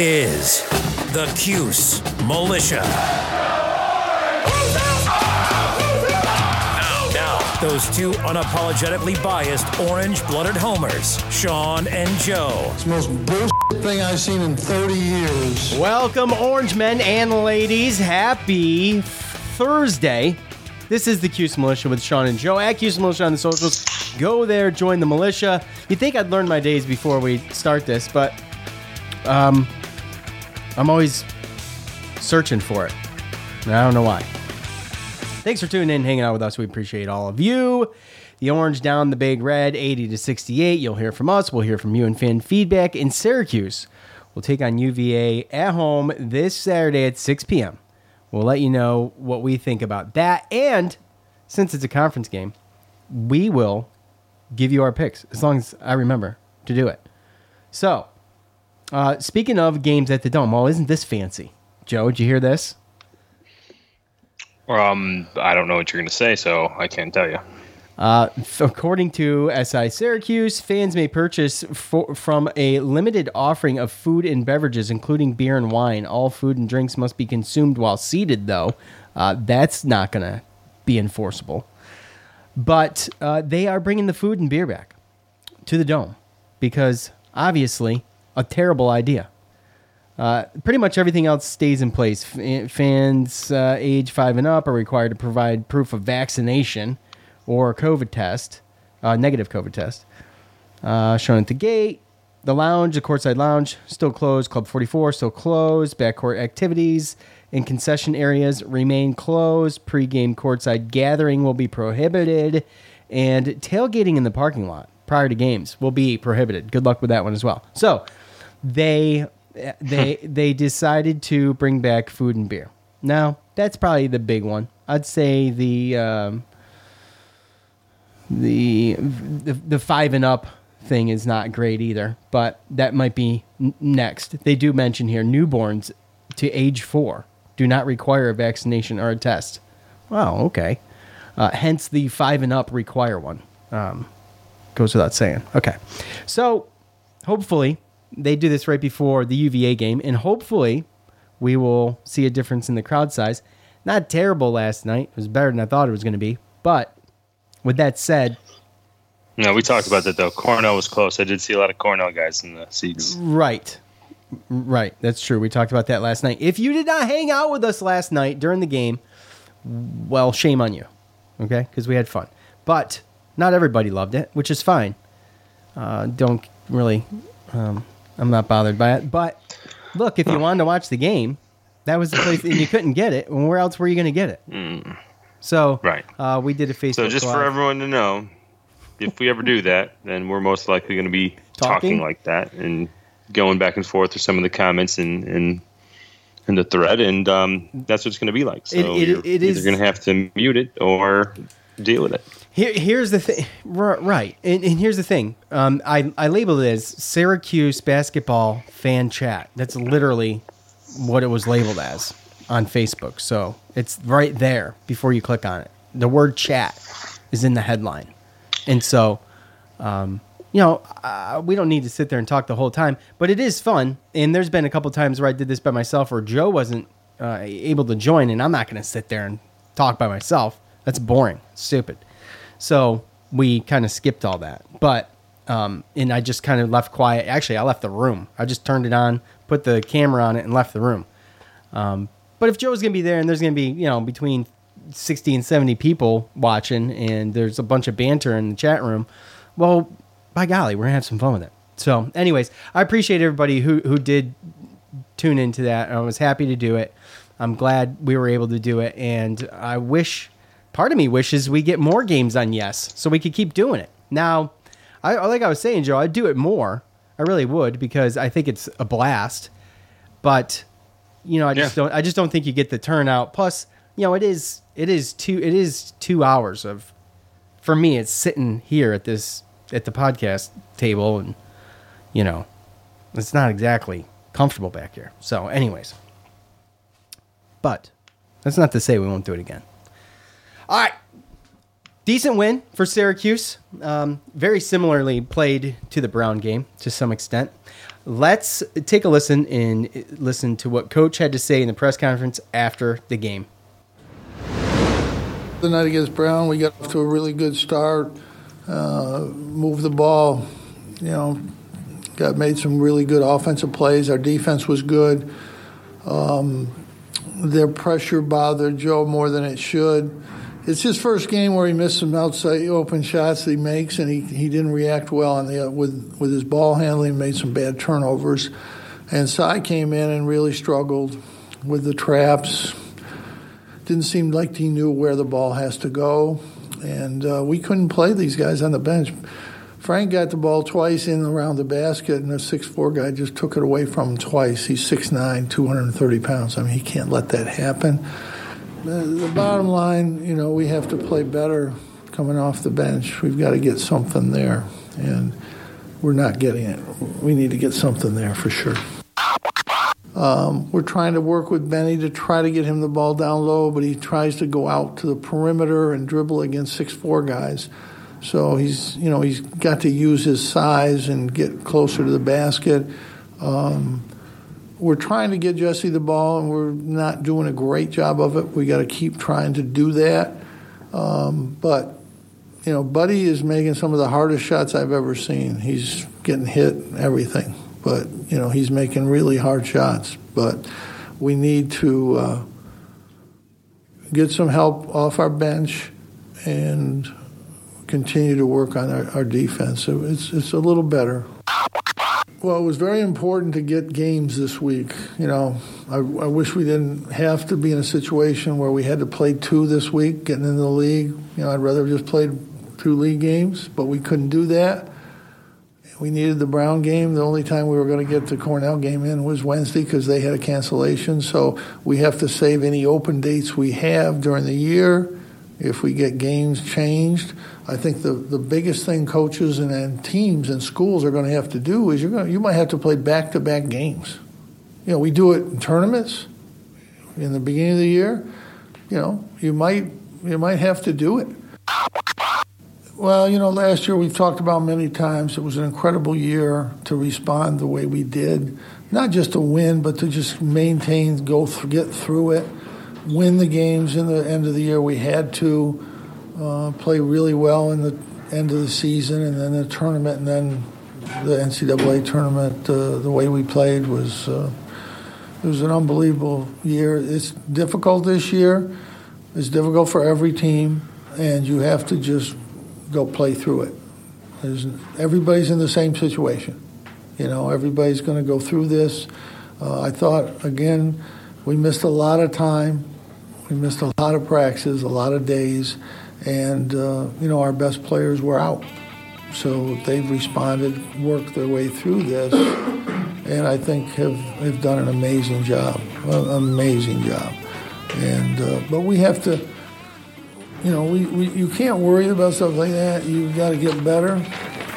is the Cuse Militia. Now, those two unapologetically biased orange-blooded homers, Sean and Joe. It's the most bullshit thing I've seen in 30 years. Welcome, orange men and ladies. Happy Thursday. This is the Cuse Militia with Sean and Joe at Cuse Militia on the socials. Go there, join the militia. You think I'd learn my days before we start this, but um, I'm always searching for it. And I don't know why. Thanks for tuning in, hanging out with us. We appreciate all of you. The orange down, the big red, 80 to 68. You'll hear from us. We'll hear from you and fan feedback in Syracuse. We'll take on UVA at home this Saturday at 6 p.m. We'll let you know what we think about that. And since it's a conference game, we will give you our picks as long as I remember to do it. So, uh, speaking of games at the Dome, well, isn't this fancy? Joe, did you hear this? Um, I don't know what you're going to say, so I can't tell you. Uh, according to SI Syracuse, fans may purchase for, from a limited offering of food and beverages, including beer and wine. All food and drinks must be consumed while seated, though. Uh, that's not going to be enforceable. But uh, they are bringing the food and beer back to the dome because obviously a terrible idea. Uh, pretty much everything else stays in place. F- fans uh, age five and up are required to provide proof of vaccination or a COVID test, uh, negative COVID test, uh, shown at the gate. The lounge, the courtside lounge, still closed. Club 44 still closed. Backcourt activities and concession areas remain closed. Pre-game courtside gathering will be prohibited, and tailgating in the parking lot prior to games will be prohibited. Good luck with that one as well. So they they they decided to bring back food and beer. Now that's probably the big one. I'd say the um, the, the the five and up thing is not great either, but that might be n- next. They do mention here newborns to age four do not require a vaccination or a test. Wow, okay. Uh, hence the five and up require one. Um, goes without saying. Okay, so hopefully they do this right before the UVA game, and hopefully we will see a difference in the crowd size. Not terrible last night. It was better than I thought it was going to be. But with that said, No, we talked about that though. Cornell was close. I did see a lot of Cornell guys in the seats. right, right, that's true. We talked about that last night. If you did not hang out with us last night during the game, well, shame on you. Okay, because we had fun. But not everybody loved it, which is fine. Uh, don't really. Um, I'm not bothered by it. But look, if you wanted to watch the game, that was the place, and you couldn't get it. And where else were you going to get it? So, Right. uh, we did a Facebook. So just for everyone to know, if we ever do that, then we're most likely going to be Talking? talking? like that and going back and forth with some of the comments in in, in the thread, and um, that's what it's going to be like. So It- it- you're it is- either going to have to mute it or deal with it. Here, here's the thing, right? And, and here's the thing. Um, I I labeled it as Syracuse basketball fan chat. That's literally what it was labeled as on Facebook. So it's right there before you click on it. The word chat is in the headline, and so, um, you know, uh, we don't need to sit there and talk the whole time, but it is fun. And there's been a couple times where I did this by myself, or Joe wasn't uh, able to join, and I'm not going to sit there and talk by myself. That's boring, stupid. So we kind of skipped all that. But um, and I just kind of left quiet. Actually, I left the room. I just turned it on, put the camera on it, and left the room. Um, But if Joe's gonna be there and there's gonna be you know between sixty and seventy people watching, and there's a bunch of banter in the chat room, well, by golly, we're gonna have some fun with it. So, anyways, I appreciate everybody who who did tune into that. I was happy to do it. I'm glad we were able to do it, and I wish. Part of me wishes we get more games on Yes, so we could keep doing it. Now, I like I was saying, Joe, I'd do it more. I really would because I think it's a blast. But you know, I just Yeah. don't. I just don't think you get the turnout. Plus, you know, it is it is two it is two hours of. For me, it's sitting here at this at the podcast table, and you know, it's not exactly comfortable back here. So, anyways, but that's not to say we won't do it again. All right. Decent win for Syracuse. Um, very similarly played to the Brown game to some extent. Let's take a listen and listen to what Coach had to say in the press conference after the game. The night against Brown, we got off to a really good start. Uh, moved the ball, you know, got made some really good offensive plays. Our defense was good. Um, their pressure bothered Joe more than it should. It's his first game where he missed some outside open shots that he makes, and he, he didn't react well on the with with his ball handling. Made some bad turnovers, and Cy came in and really struggled with the traps didn't seem like he knew where the ball has to go, and uh, we couldn't play these guys on the bench. Frank got the ball twice in and around the basket, and the six-four guy just took it away from him twice. He's 6'9", 230 pounds. I mean, he can't let that happen. The, the bottom line, you know, we have to play better coming off the bench. We've got to get something there, and we're not getting it. We need to get something there for sure. Um, we're trying to work with Benny to try to get him the ball down low, but he tries to go out to the perimeter and dribble against six four guys. So he's you know he's got to use his size and get closer to the basket. Um, we're trying to get Jesse the ball, and we're not doing a great job of it. We got to keep trying to do that. Um, but you know, Buddy is making some of the hardest shots I've ever seen. He's getting hit, everything but you know he's making really hard shots. But we need to uh, get some help off our bench and continue to work on our, our defense. So it's it's a little better. Well, it was very important to get games this week. You know, I, I wish we didn't have to be in a situation where we had to play two this week, getting in the league. You know, I'd rather have just played two league games, but we couldn't do that. We needed the Brown game. The only time we were going to get the Cornell game in was Wednesday because they had a cancellation. So we have to save any open dates we have during the year if we get games changed. I think the, the biggest thing coaches and, and teams and schools are going to have to do is you're going you might have to play back to back games. You know, we do it in tournaments in the beginning of the year. You know, you might you might have to do it. Well, you know, last year we've talked about many times. It was an incredible year to respond the way we did, not just to win, but to just maintain, go th- get through it, win the games in the end of the year. We had to uh, play really well in the end of the season, and then the tournament, and then the NCAA tournament. Uh, the way we played was uh, it was an unbelievable year. It's difficult this year. It's difficult for every team, and you have to just go play through it. There's, everybody's in the same situation. You know, everybody's going to go through this. Uh, I thought, again, we missed a lot of time. We missed a lot of practices, a lot of days, and, uh, you know, our best players were out. So they've responded, worked their way through this, and I think have, have done an amazing job, an amazing job. And, uh, but we have to, you know, we, we, you can't worry about stuff like that. You've got to get better.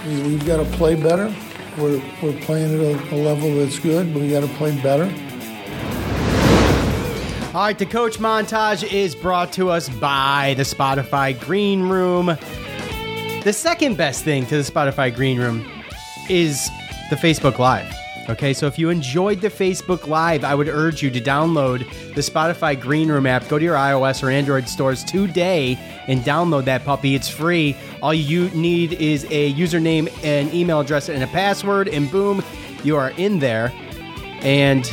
We've got to play better. We're, we're playing at a, a level that's good, but we got to play better. All right, the coach montage is brought to us by the Spotify Green Room. The second best thing to the Spotify Green Room is the Facebook Live. Okay, so if you enjoyed the Facebook Live, I would urge you to download the Spotify Green Room app. Go to your iOS or Android stores today and download that puppy. It's free. All you need is a username, an email address, and a password, and boom, you are in there. And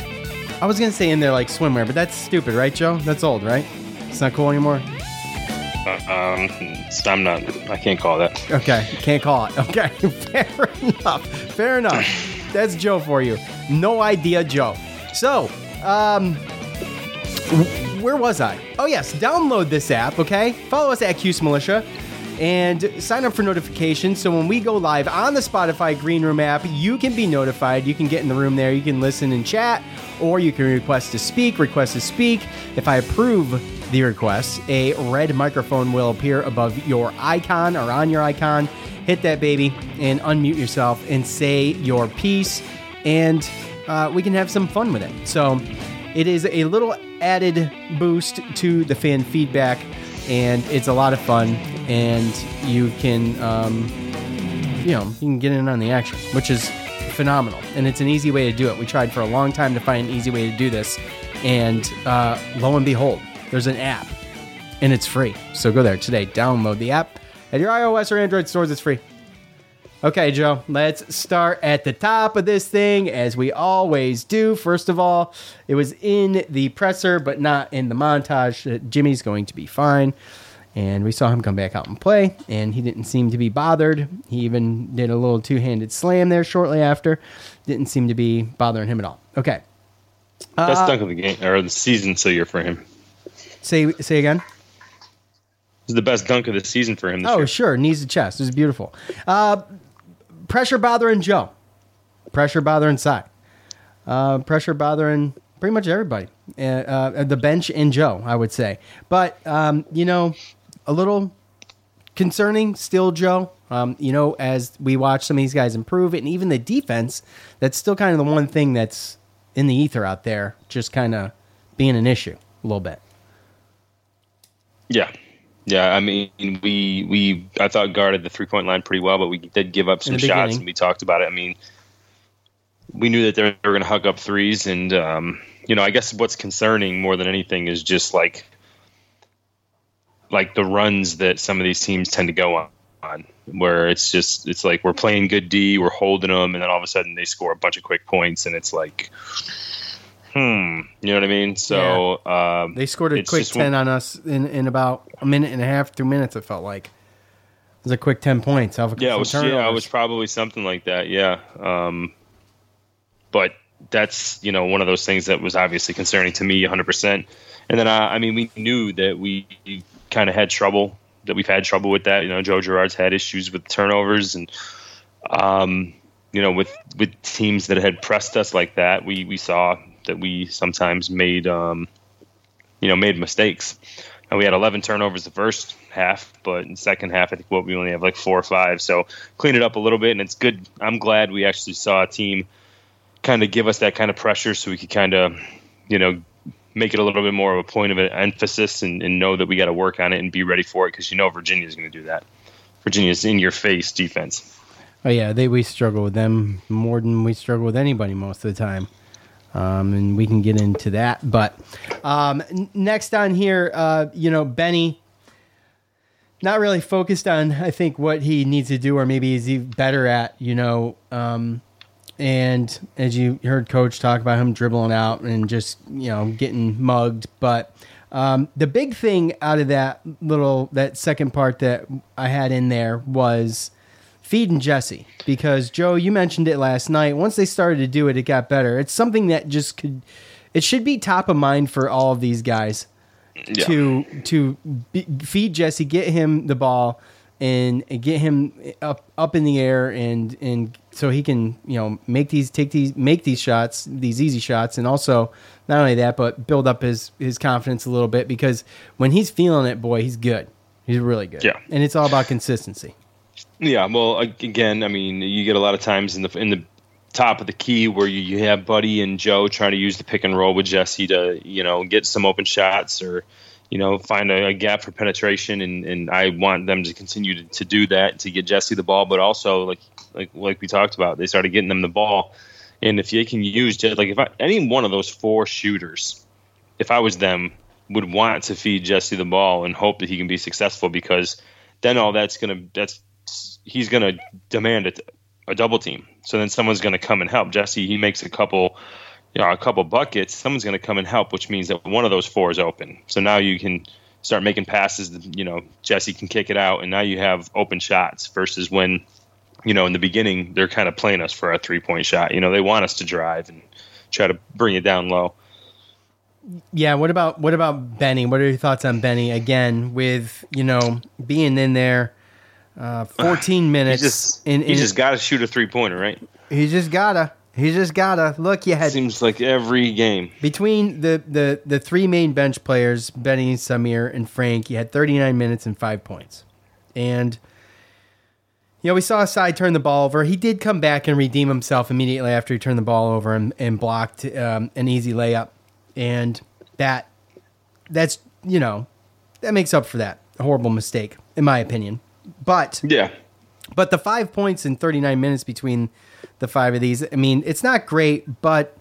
I was gonna say in there like swimwear, but that's stupid, right, Joe? That's old, right? It's not cool anymore. Uh, um, I'm not. I can't call that. Okay, can't call it. Okay, fair enough. Fair enough. That's Joe for you. No idea, Joe. So, um, where was I? Oh yes, download this app. Okay, follow us at Cuse Militia. And sign up for notifications so when we go live on the Spotify Green Room app, you can be notified. You can get in the room there, you can listen and chat, or you can request to speak. Request to speak. If I approve the request, a red microphone will appear above your icon or on your icon. Hit that baby and unmute yourself and say your piece, and uh, we can have some fun with it. So it is a little added boost to the fan feedback, and it's a lot of fun. And you can, um, you know, you can get in on the action, which is phenomenal. And it's an easy way to do it. We tried for a long time to find an easy way to do this, and uh, lo and behold, there's an app, and it's free. So go there today, download the app at your iOS or Android stores. It's free. Okay, Joe, let's start at the top of this thing as we always do. First of all, it was in the presser, but not in the montage. Jimmy's going to be fine. And we saw him come back out and play, and he didn't seem to be bothered. He even did a little two handed slam there shortly after. Didn't seem to be bothering him at all. Okay. Best dunk of the game or the season so year for him. Say say again. This is the best dunk of the season for him. This Oh, year. sure. Knees to chest. It was beautiful. Uh, pressure bothering Joe. Pressure bothering Cy. Uh, pressure bothering pretty much everybody. Uh, uh, the bench and Joe, I would say. But, um, you know, a little concerning still, Joe. Um, you know, as we watch some of these guys improve, and even the defense, that's still kind of the one thing that's in the ether out there, just kind of being an issue a little bit. Yeah. Yeah, I mean, we we I thought guarded the three point line pretty well, but we did give up some shots, beginning. and we talked about it. I mean, we knew that they were, going to hug up threes, and um, you know, I guess what's concerning more than anything is just like like the runs that some of these teams tend to go on, on where it's just it's like we're playing good D, we're holding them, and then all of a sudden they score a bunch of quick points, and it's like, hmm, you know what I mean? So um, They scored a quick just 10 one- on us in, in about a minute and a half, two minutes, it felt like. It was a quick 10 points. Yeah, it was yeah, it was probably something like that. Yeah, um, but that's you know one of those things that was obviously concerning to me 100. percent And then uh, I mean we knew that we kind of had trouble that we've had trouble with that. You know, Joe Girard's had issues with turnovers and um, you know with with teams that had pressed us like that. We we saw that we sometimes made um, you know made mistakes. And we had 11 turnovers the first half, but in second half, I think what we only have like four or five. So clean it up a little bit, and it's good. I'm glad we actually saw a team kind of give us that kind of pressure, so we could kind of, you know, make it a little bit more of a point of an emphasis and, and know that we got to work on it and be ready for it because you know Virginia's going to do that. Virginia's in your face defense. Oh, yeah, they we struggle with them more than we struggle with anybody most of the time. Um, and we can get into that. But um, n- next on here, uh, you know, Benny, not really focused on, I think, what he needs to do or maybe is he better at, you know. Um, and as you heard Coach talk about him dribbling out and just, you know, getting mugged. But um, the big thing out of that little, that second part that I had in there was feeding Jesse because Joe, you mentioned it last night. Once they started to do it, it got better. It's something that just could, it should be top of mind for all of these guys Yeah. to to be, feed Jesse, get him the ball, and get him up up in the air, and and so he can you know make these take these make these shots, these easy shots, and also not only that, but build up his his confidence a little bit because when he's feeling it, boy, he's good. He's really good. Yeah. and it's all about consistency. Yeah, well, again, I mean, you get a lot of times in the in the top of the key where you, you have Buddy and Joe trying to use the pick and roll with Jesse to you know get some open shots or you know find a, a gap for penetration, and, and I want them to continue to, to do that to get Jesse the ball, but also like like like we talked about, they started getting them the ball, and if they can use like if I, any one of those four shooters, if I was them, would want to feed Jesse the ball and hope that he can be successful because then all that's gonna that's he's gonna demand a, a double team. So then someone's gonna come and help Jesse. He makes a couple you know, a couple buckets, someone's going to come and help, which means that one of those four is open. So now you can start making passes. You know, Jesse can kick it out, and now you have open shots versus when, you know, in the beginning they're kind of playing us for a three point shot. You know, they want us to drive and try to bring it down low. Yeah. What about what about Benny? What are your thoughts on Benny again? With you know being in there, uh, fourteen minutes. He just in, he just got to shoot a three pointer, right? he just gotta. He just gotta look. You had Seems like every game. between the, the, the three main bench players, Benny, Symir, and Frank, you had 39 minutes and five points. And, you know, we saw Asai turn the ball over. He did come back and redeem himself immediately after he turned the ball over and, and blocked um, an easy layup. And that, that's, you know, that makes up for that. A horrible mistake, in my opinion. But Yeah. but the five points in 39 minutes between the five of these, I mean, it's not great, but,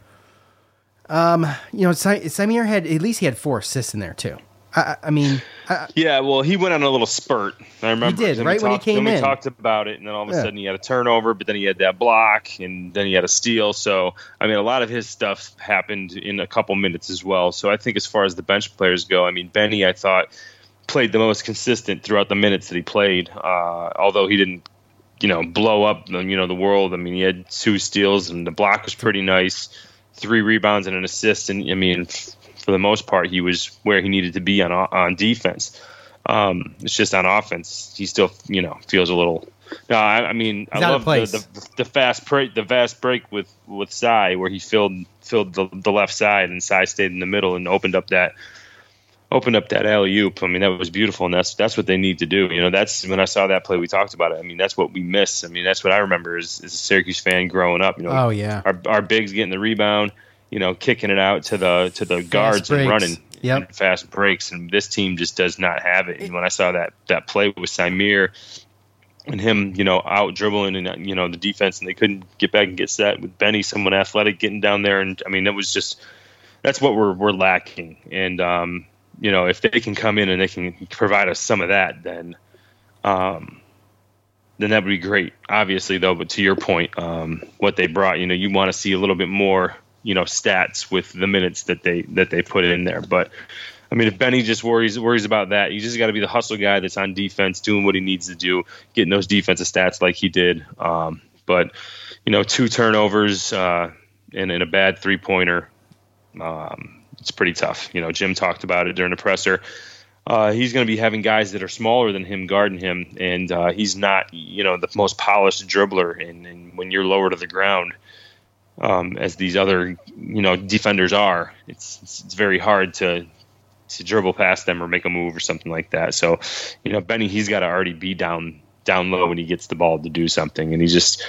um, you know, Sa- Symir had, at least he had four assists in there, too. I, I- mean, I, Yeah, well, he went on a little spurt. I remember. He did, right when he came then in. We talked about it, and then all of a Yeah. sudden he had a turnover, but then he had that block, and then he had a steal. So, I mean, a lot of his stuff happened in a couple minutes as well. So, I think as far as the bench players go, I mean, Benny, I thought played the most consistent throughout the minutes that he played. Uh, although he didn't, you know, blow up, you know, the world. I mean, he had two steals, and the block was pretty nice, three rebounds and an assist, and I mean. For the most part, he was where he needed to be on on defense. Um, it's just on offense, he still you know feels a little. No, I, I mean He's I love the, the the fast break the fast break with with Cy where he filled filled the, the left side and Cy stayed in the middle and opened up that opened up that alley oop. I mean that was beautiful and that's that's what they need to do. You know that's when I saw that play we talked about it. I mean that's what we miss. I mean that's what I remember as, as a Syracuse fan growing up. You know oh, yeah. our our bigs getting the rebound, you know, kicking it out to the to the guards and running Yep. and fast breaks. And this team just does not have it. And when I saw that that play with Symir and him, you know, out dribbling and you know the defense, and they couldn't get back and get set with Benny, someone athletic getting down there, and I mean it was just that's what we're we're lacking. And um, you know, if they can come in and they can provide us some of that, then um, then that would be great. Obviously, though, but to your point, um, what they brought, you know, you want to see a little bit more, you know, stats with the minutes that they that they put in there. But I mean, if Benny just worries worries about that, you just got to be the hustle guy that's on defense, doing what he needs to do, getting those defensive stats like he did. Um, but you know, two turnovers uh, and, and a bad three pointer, um, it's pretty tough. You know, Jim talked about it during the presser uh, he's going to be having guys that are smaller than him guarding him, and uh, he's not, you know, the most polished dribbler. And, and when you're lower to the ground, um, as these other, you know, defenders are, it's, it's it's very hard to to dribble past them or make a move or something like that. So, you know, Benny, he's got to already be down down low when he gets the ball to do something, and he just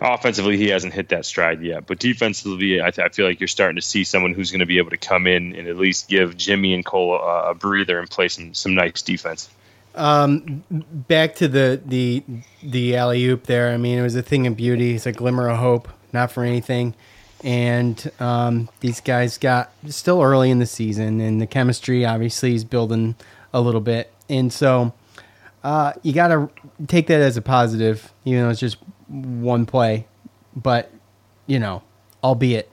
offensively he hasn't hit that stride yet. But defensively, I, th- I feel like you're starting to see someone who's going to be able to come in and at least give Jimmy and Cole a, a breather and play some some nice defense. Um, back to the the the alley oop there. I mean, it was a thing of beauty. It's a glimmer of hope, not for anything. And um, these guys got still early in the season, and the chemistry obviously is building a little bit. And so uh, you got to take that as a positive, even though it's just one play. But you know, albeit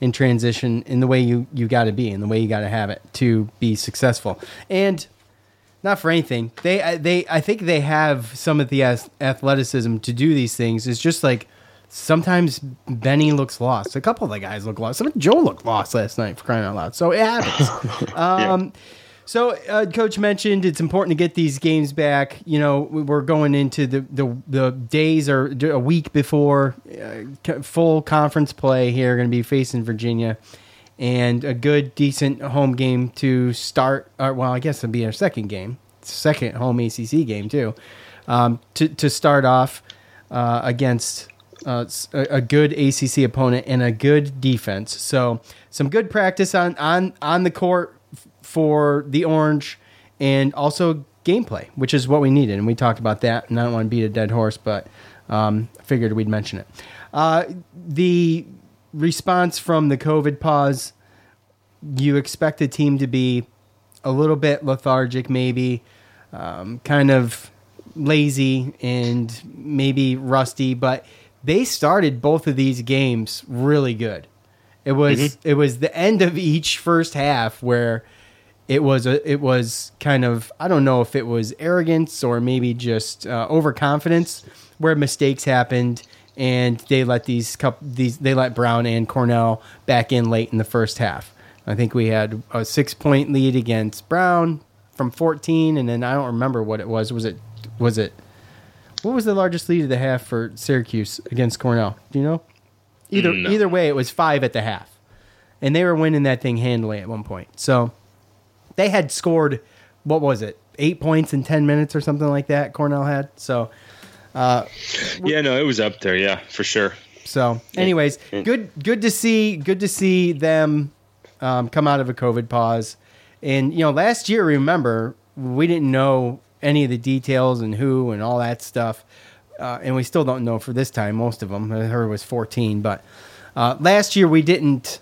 in transition, in the way you you got to be, in the way you got to have it to be successful. And not for anything. They I- they I think they have some of the athleticism to do these things. It's just like sometimes Benny looks lost. A couple of the guys look lost. Some Joe looked lost last night for crying out loud. So it happens. um, So, uh, coach mentioned it's important to get these games back. You know, we- we're going into the the, the days or a week before uh, full conference play here. Going to be facing Virginia, and a good, decent home game to start. Or, well, I guess it'll be our second game, second home ACC game too, um, to to start off uh, against uh, a, good ACC opponent and a good defense. So some good practice on on on the court for the Orange, and also gameplay, which is what we needed. And we talked about that. And I don't want to beat a dead horse, but um, I figured we'd mention it. Uh, the response from the COVID pause, you expect the team to be a little bit lethargic, maybe um, kind of lazy and maybe rusty, but they started both of these games really good. It was it was the end of each first half where it was a it was kind of I don't know if it was arrogance or maybe just uh, overconfidence where mistakes happened and they let these cup these they let Brown and Cornell back in late in the first half. I think we had a six point lead against Brown from 14, and then I don't remember what it was. Was it was it what was the largest lead of the half for Syracuse against Cornell? Do you know? Either No. either way, it was five at the half, and they were winning that thing handily at one point. So they had scored what was it eight points in 10 minutes or something like that cornell had so Yeah, no, it was up there. Yeah, for sure. so anyways good good to see good to see them um, come out of a covid pause and you know last year remember we didn't know any of the details and who and all that stuff uh, and we still don't know for this time most of them i heard it was 14 but uh, last year we didn't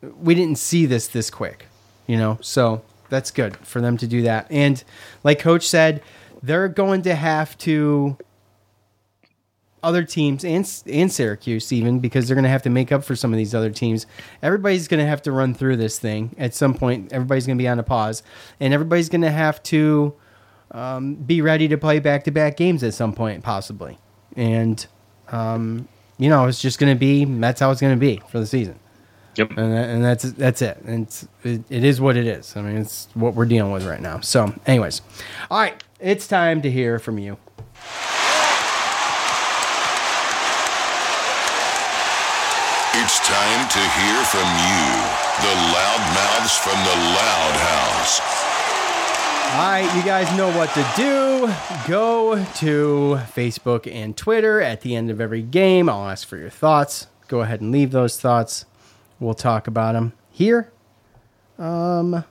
we didn't see this this quick, you know. So that's good for them to do that. And like coach said, they're going to have to other teams and and Syracuse even because they're going to have to make up for some of these other teams. Everybody's going to have to run through this thing at some point. Everybody's going to be on a pause, and everybody's going to have to um, be ready to play back to back games at some point, possibly. And um, you know, it's just going to be that's how it's going to be for the season Yep. and, that, and that's that's it. And it's, it, it is what it is. I mean, it's what we're dealing with right now. So, anyways, all right, it's time to hear from you. It's time to hear from you, the loud mouths from the Loud House. All right, you guys know what to do. Go to Facebook and Twitter at the end of every game. I'll ask for your thoughts. Go ahead and leave those thoughts. We'll talk about them here. Um, at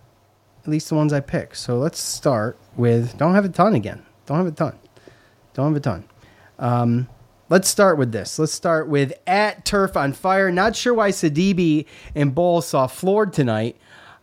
least the ones I pick. So let's start with. Don't have a ton again. Don't have a ton. Don't have a ton. Um, let's start with this. Let's start with at Turf on Fire. Not sure why Sidibe and Bol saw floored tonight.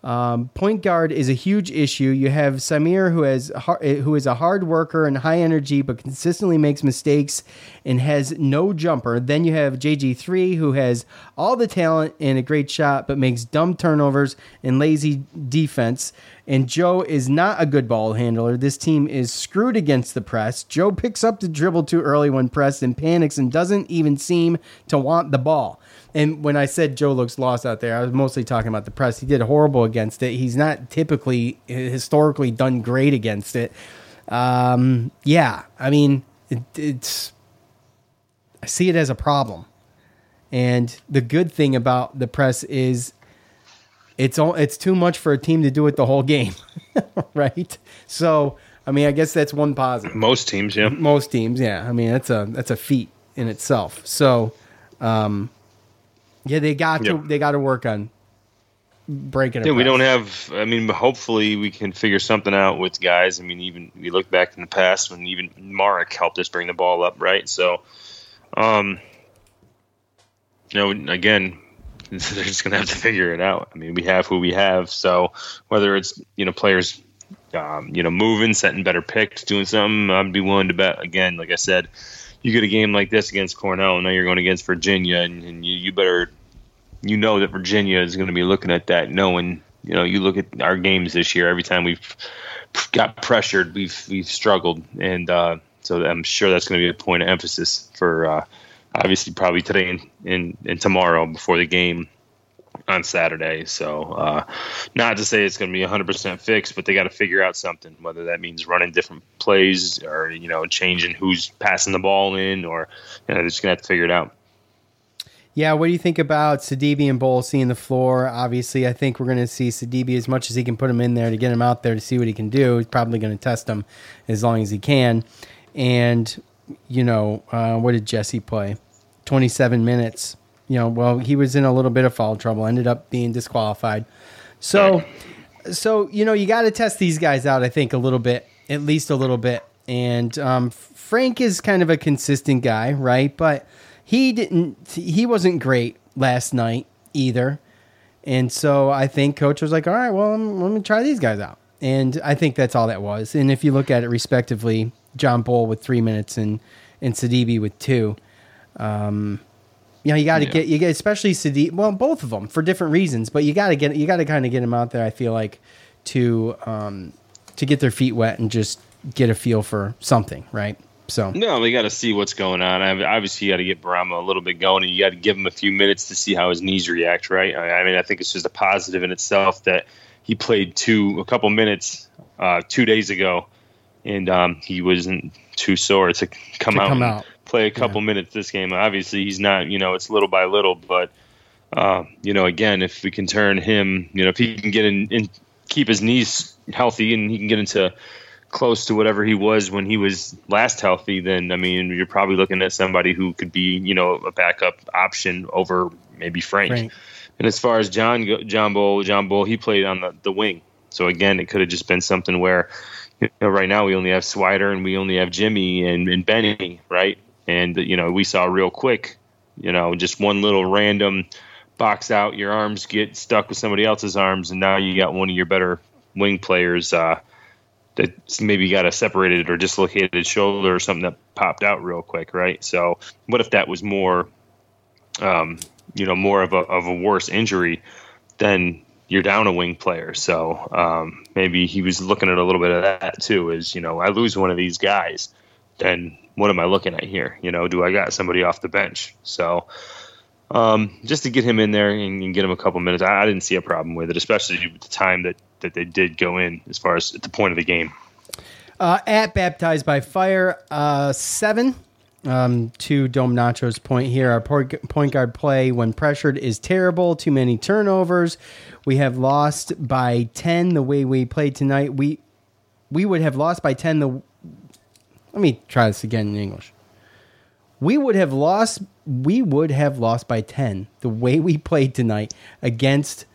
Um, point guard is a huge issue. You have Symir, who has eh, who is a hard worker and high energy, but consistently makes mistakes and has no jumper. Then you have JG3, who has all the talent and a great shot, but makes dumb turnovers and lazy defense. And Joe is not a good ball handler. This team is screwed against the press. Joe picks up the dribble too early when pressed and panics and doesn't even seem to want the ball. And when I said Joe looks lost out there, I was mostly talking about the press. He did horrible against it. He's not typically historically done great against it. Um, yeah, I mean, it, it's I see it as a problem. And the good thing about the press is it's all it's too much for a team to do it the whole game, right? So, I mean, I guess that's one positive Most teams, yeah. most teams yeah i mean that's a that's a feat in itself so um yeah they got to they got to work on breaking a Yeah, we don't have. I mean, hopefully we can figure something out with guys. I mean, even we look back in the past when even Marek helped us bring the ball up, right? So, um, you know, again, they're just gonna have to figure it out. I mean, we have who we have, so whether it's you know players, um, you know, moving, setting better picks, doing something, I'd be willing to bet. Again, like I said, you get a game like this against Cornell, and now you're going against Virginia, and, and you, you better you know that Virginia is going to be looking at that, knowing you know you look at our games this year. Every time we've got pressured, we've we've struggled, and uh, so I'm sure that's going to be a point of emphasis for uh, obviously probably today and, and and tomorrow before the game on Saturday. So uh, not to say it's going to be 100% fixed, but they got to figure out something. Whether that means running different plays or you know changing who's passing the ball in, or you know, they're just going to have to figure it out. yeah what do you think about Sidibe and Bol seeing the floor obviously i think we're going to see Sidibe as much as he can put him in there to get him out there to see what he can do he's probably going to test him as long as he can and you know uh, what did jesse play 27 minutes you know well he was in a little bit of foul trouble ended up being disqualified. So so you know you got to test these guys out i think a little bit at least a little bit. And um, frank is kind of a consistent guy right? But he didn't he wasn't great last night either. And so i think coach was like all right well let me try these guys out. And i think that's all that was. And if you look at it respectively john Bol with three minutes and and Sidibe with two. Um, You know, you got to get you get especially Sadiq. Well, both of them for different reasons, but you got to get you got to kind of get them out there. I feel like to um, to get their feet wet and just get a feel for something, right? So no, we got to see what's going on. I obviously, you got to get Bourama a little bit going, and you got to give him a few minutes to see how his knees react. Right? I mean, I think it's just a positive in itself that he played two a couple minutes uh, two days ago, and um, he wasn't too sore to come To out come and out. Play a couple minutes this game. Obviously, he's not. You know, it's little by little, but uh, you know, again, if we can turn him, you know, if he can get in and keep his knees healthy, and he can get into close to whatever he was when he was last healthy, then I mean, you're probably looking at somebody who could be, you know, a backup option over maybe Frank. Frank. And as far as John John Bol, John Bol, he played on the, the wing. So again, it could have just been something where, you know, right now we only have Swider and we only have Jimmy and, and Benny, right? And you know, we saw real quick, you know, just one little random box out, your arms get stuck with somebody else's arms, and now you got one of your better wing players uh, that maybe got a separated or dislocated shoulder or something that popped out real quick, right? So what if that was more, um, you know, more of a of a worse injury? Then you're down a wing player. So um, maybe he was looking at a little bit of that too. Is you know, I lose one of these guys, then what am I looking at here? You know, do I got somebody off the bench? So um, just to get him in there and, and get him a couple minutes, I, I didn't see a problem with it, especially with the time that that they did go in as far as at the point of the game. Uh, at baptized by fire, uh, seven. Um, to Dome Nacho's point here, our point point guard play when pressured is terrible. Too many turnovers. We have lost by ten the way we played tonight. We we would have lost by ten. The let me try this again in English. We would have lost. We would have lost by ten the way we played tonight against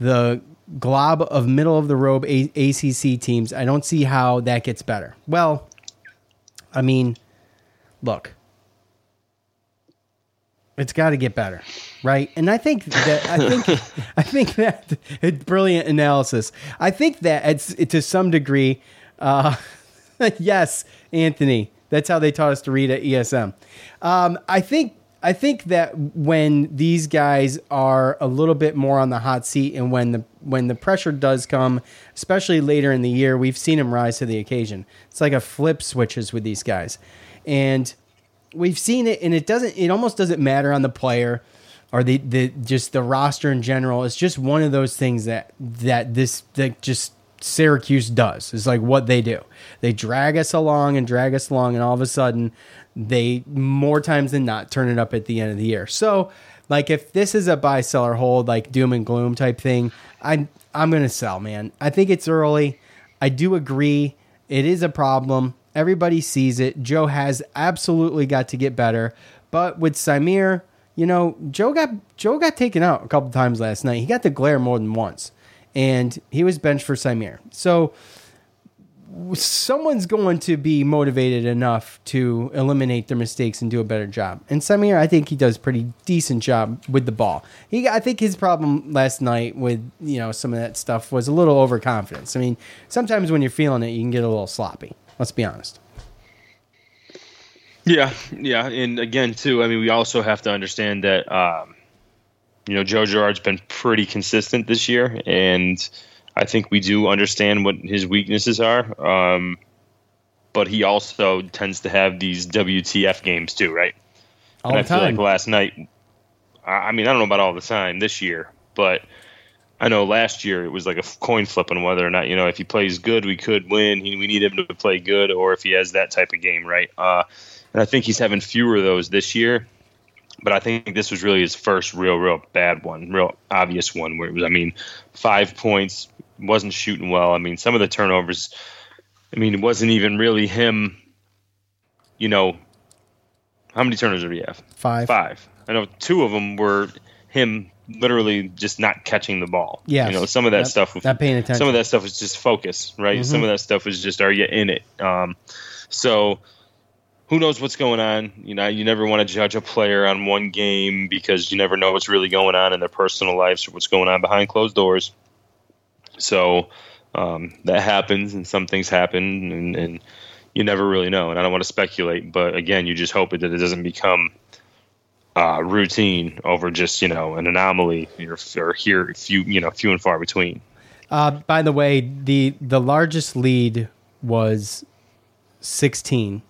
the glob of middle of the robe A- ACC teams. I don't see how that gets better. Well, I mean, look, it's got to get better, right? And I think that I think I think that it's brilliant analysis. I think that it's to some degree, uh, yes, Anthony. That's how they taught us to read at ESM. Um, I think I think that when these guys are a little bit more on the hot seat, and when the when the pressure does come, especially later in the year, we've seen them rise to the occasion. It's like a flip switches with these guys, and we've seen it, and it doesn't. It almost doesn't matter on the player or the the just the roster in general. It's just one of those things that that this that just Syracuse does. It's like what they do. They drag us along and drag us along, and all of a sudden, they more times than not turn it up at the end of the year. So, like if this is a buy, seller, hold, like doom and gloom type thing, I I'm gonna sell, man. I think it's early. I do agree. It is a problem. Everybody sees it. Joe has absolutely got to get better. But with Symir, you know, Joe got Joe got taken out a couple times last night. He got the glare more than once, and he was benched for Symir. So someone's going to be motivated enough to eliminate their mistakes and do a better job. And Symir, I think he does a pretty decent job with the ball. He, I think his problem last night with you know some of that stuff was a little overconfidence. I mean, sometimes when you're feeling it, you can get a little sloppy. Let's be honest. Yeah, yeah, and again too. I mean, we also have to understand that um, you know Joe Girard's been pretty consistent this year, and I think we do understand what his weaknesses are. Um, but he also tends to have these WTF games too, right? All and the I feel time. like last night. I I mean, I don't know about all the time this year, but I know last year it was like a coin flip on whether or not you know if he plays good, we could win. He, we need him to play good, or if he has that type of game, right? Uh, and I think he's having fewer of those this year. But I think this was really his first real, real bad one, real obvious one where it was. I mean, five points, wasn't shooting well. I mean, some of the turnovers. I mean, it wasn't even really him. You know, how many turnovers did he have? Five. Five. I know two of them were him literally just not catching the ball. Yeah. You know, some of that Yep. stuff was Not paying attention. Some of that stuff was just focus, right? Some of that stuff was just are you in it? Um, so who knows what's going on? You know, you never want to judge a player on one game because you never know what's really going on in their personal lives or what's going on behind closed doors. So um, that happens, and some things happen, and, and you never really know. And I don't want to speculate, but again, you just hope that it doesn't become uh, routine over just you know an anomaly or, or here few you know few and far between. Uh, by the way, the the largest lead was 16,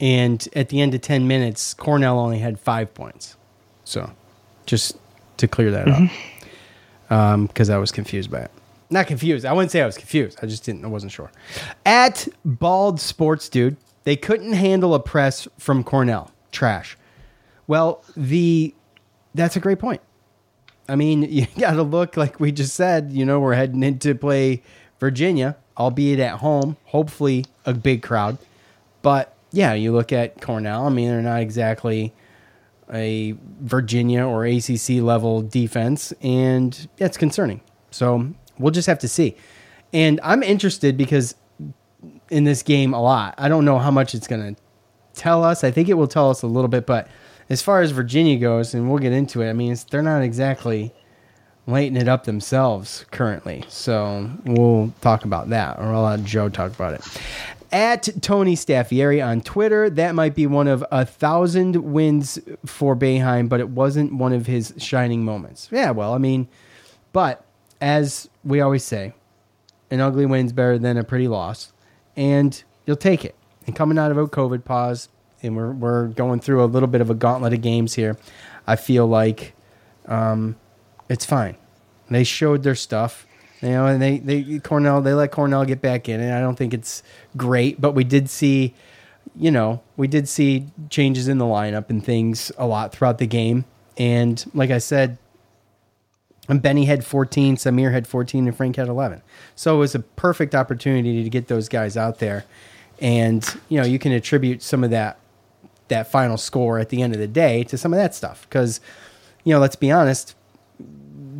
and at the end of 10 minutes, Cornell only had five points. So, just to clear that up, mm-hmm. um, because I was confused by it. Not confused. I wouldn't say I was confused. I just didn't. I wasn't sure. At Bald Sports Dude, they couldn't handle a press from Cornell. Trash. Well, the that's a great point. I mean, you got to look like we just said. You know, we're heading into play Virginia, albeit at home. Hopefully, a big crowd. But yeah, you look at Cornell. I mean, they're not exactly a Virginia or ACC level defense, and it's concerning. So we'll just have to see. And I'm interested because in this game a lot. I don't know how much it's going to tell us. I think it will tell us a little bit, but as far as Virginia goes, and we'll get into it. I mean, they're not exactly lighting it up themselves currently. So we'll talk about that, or I'll let Joe talk about it. At Tony Staffieri on Twitter, that might be one of a thousand wins for Boeheim, but it wasn't one of his shining moments. Yeah, well, I mean, but as we always say, an ugly win's better than a pretty loss, and you'll take it. And coming out of a COVID pause, and we're we're going through a little bit of a gauntlet of games here. I feel like um, it's fine. They showed their stuff, you know, and they they Cornell they let Cornell get back in, and I don't think it's great, but we did see, you know, we did see changes in the lineup and things a lot throughout the game, and like I said. Benny had 14, Symir had 14, and Frank had 11. So it was a perfect opportunity to get those guys out there. And, you know, you can attribute some of that that final score at the end of the day to some of that stuff. Because, you know, let's be honest,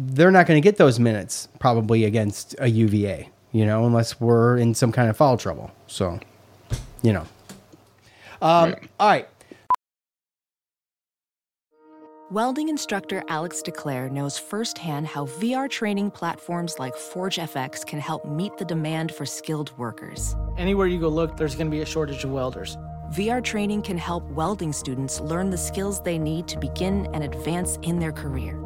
they're not going to get those minutes probably against a UVA, you know, unless we're in some kind of foul trouble. So, you know. Um, All right. Welding instructor Alex DeClaire knows firsthand how VR training platforms like ForgeFX can help meet the demand for skilled workers. Anywhere you go look, there's going to be a shortage of welders. VR training can help welding students learn the skills they need to begin and advance in their career.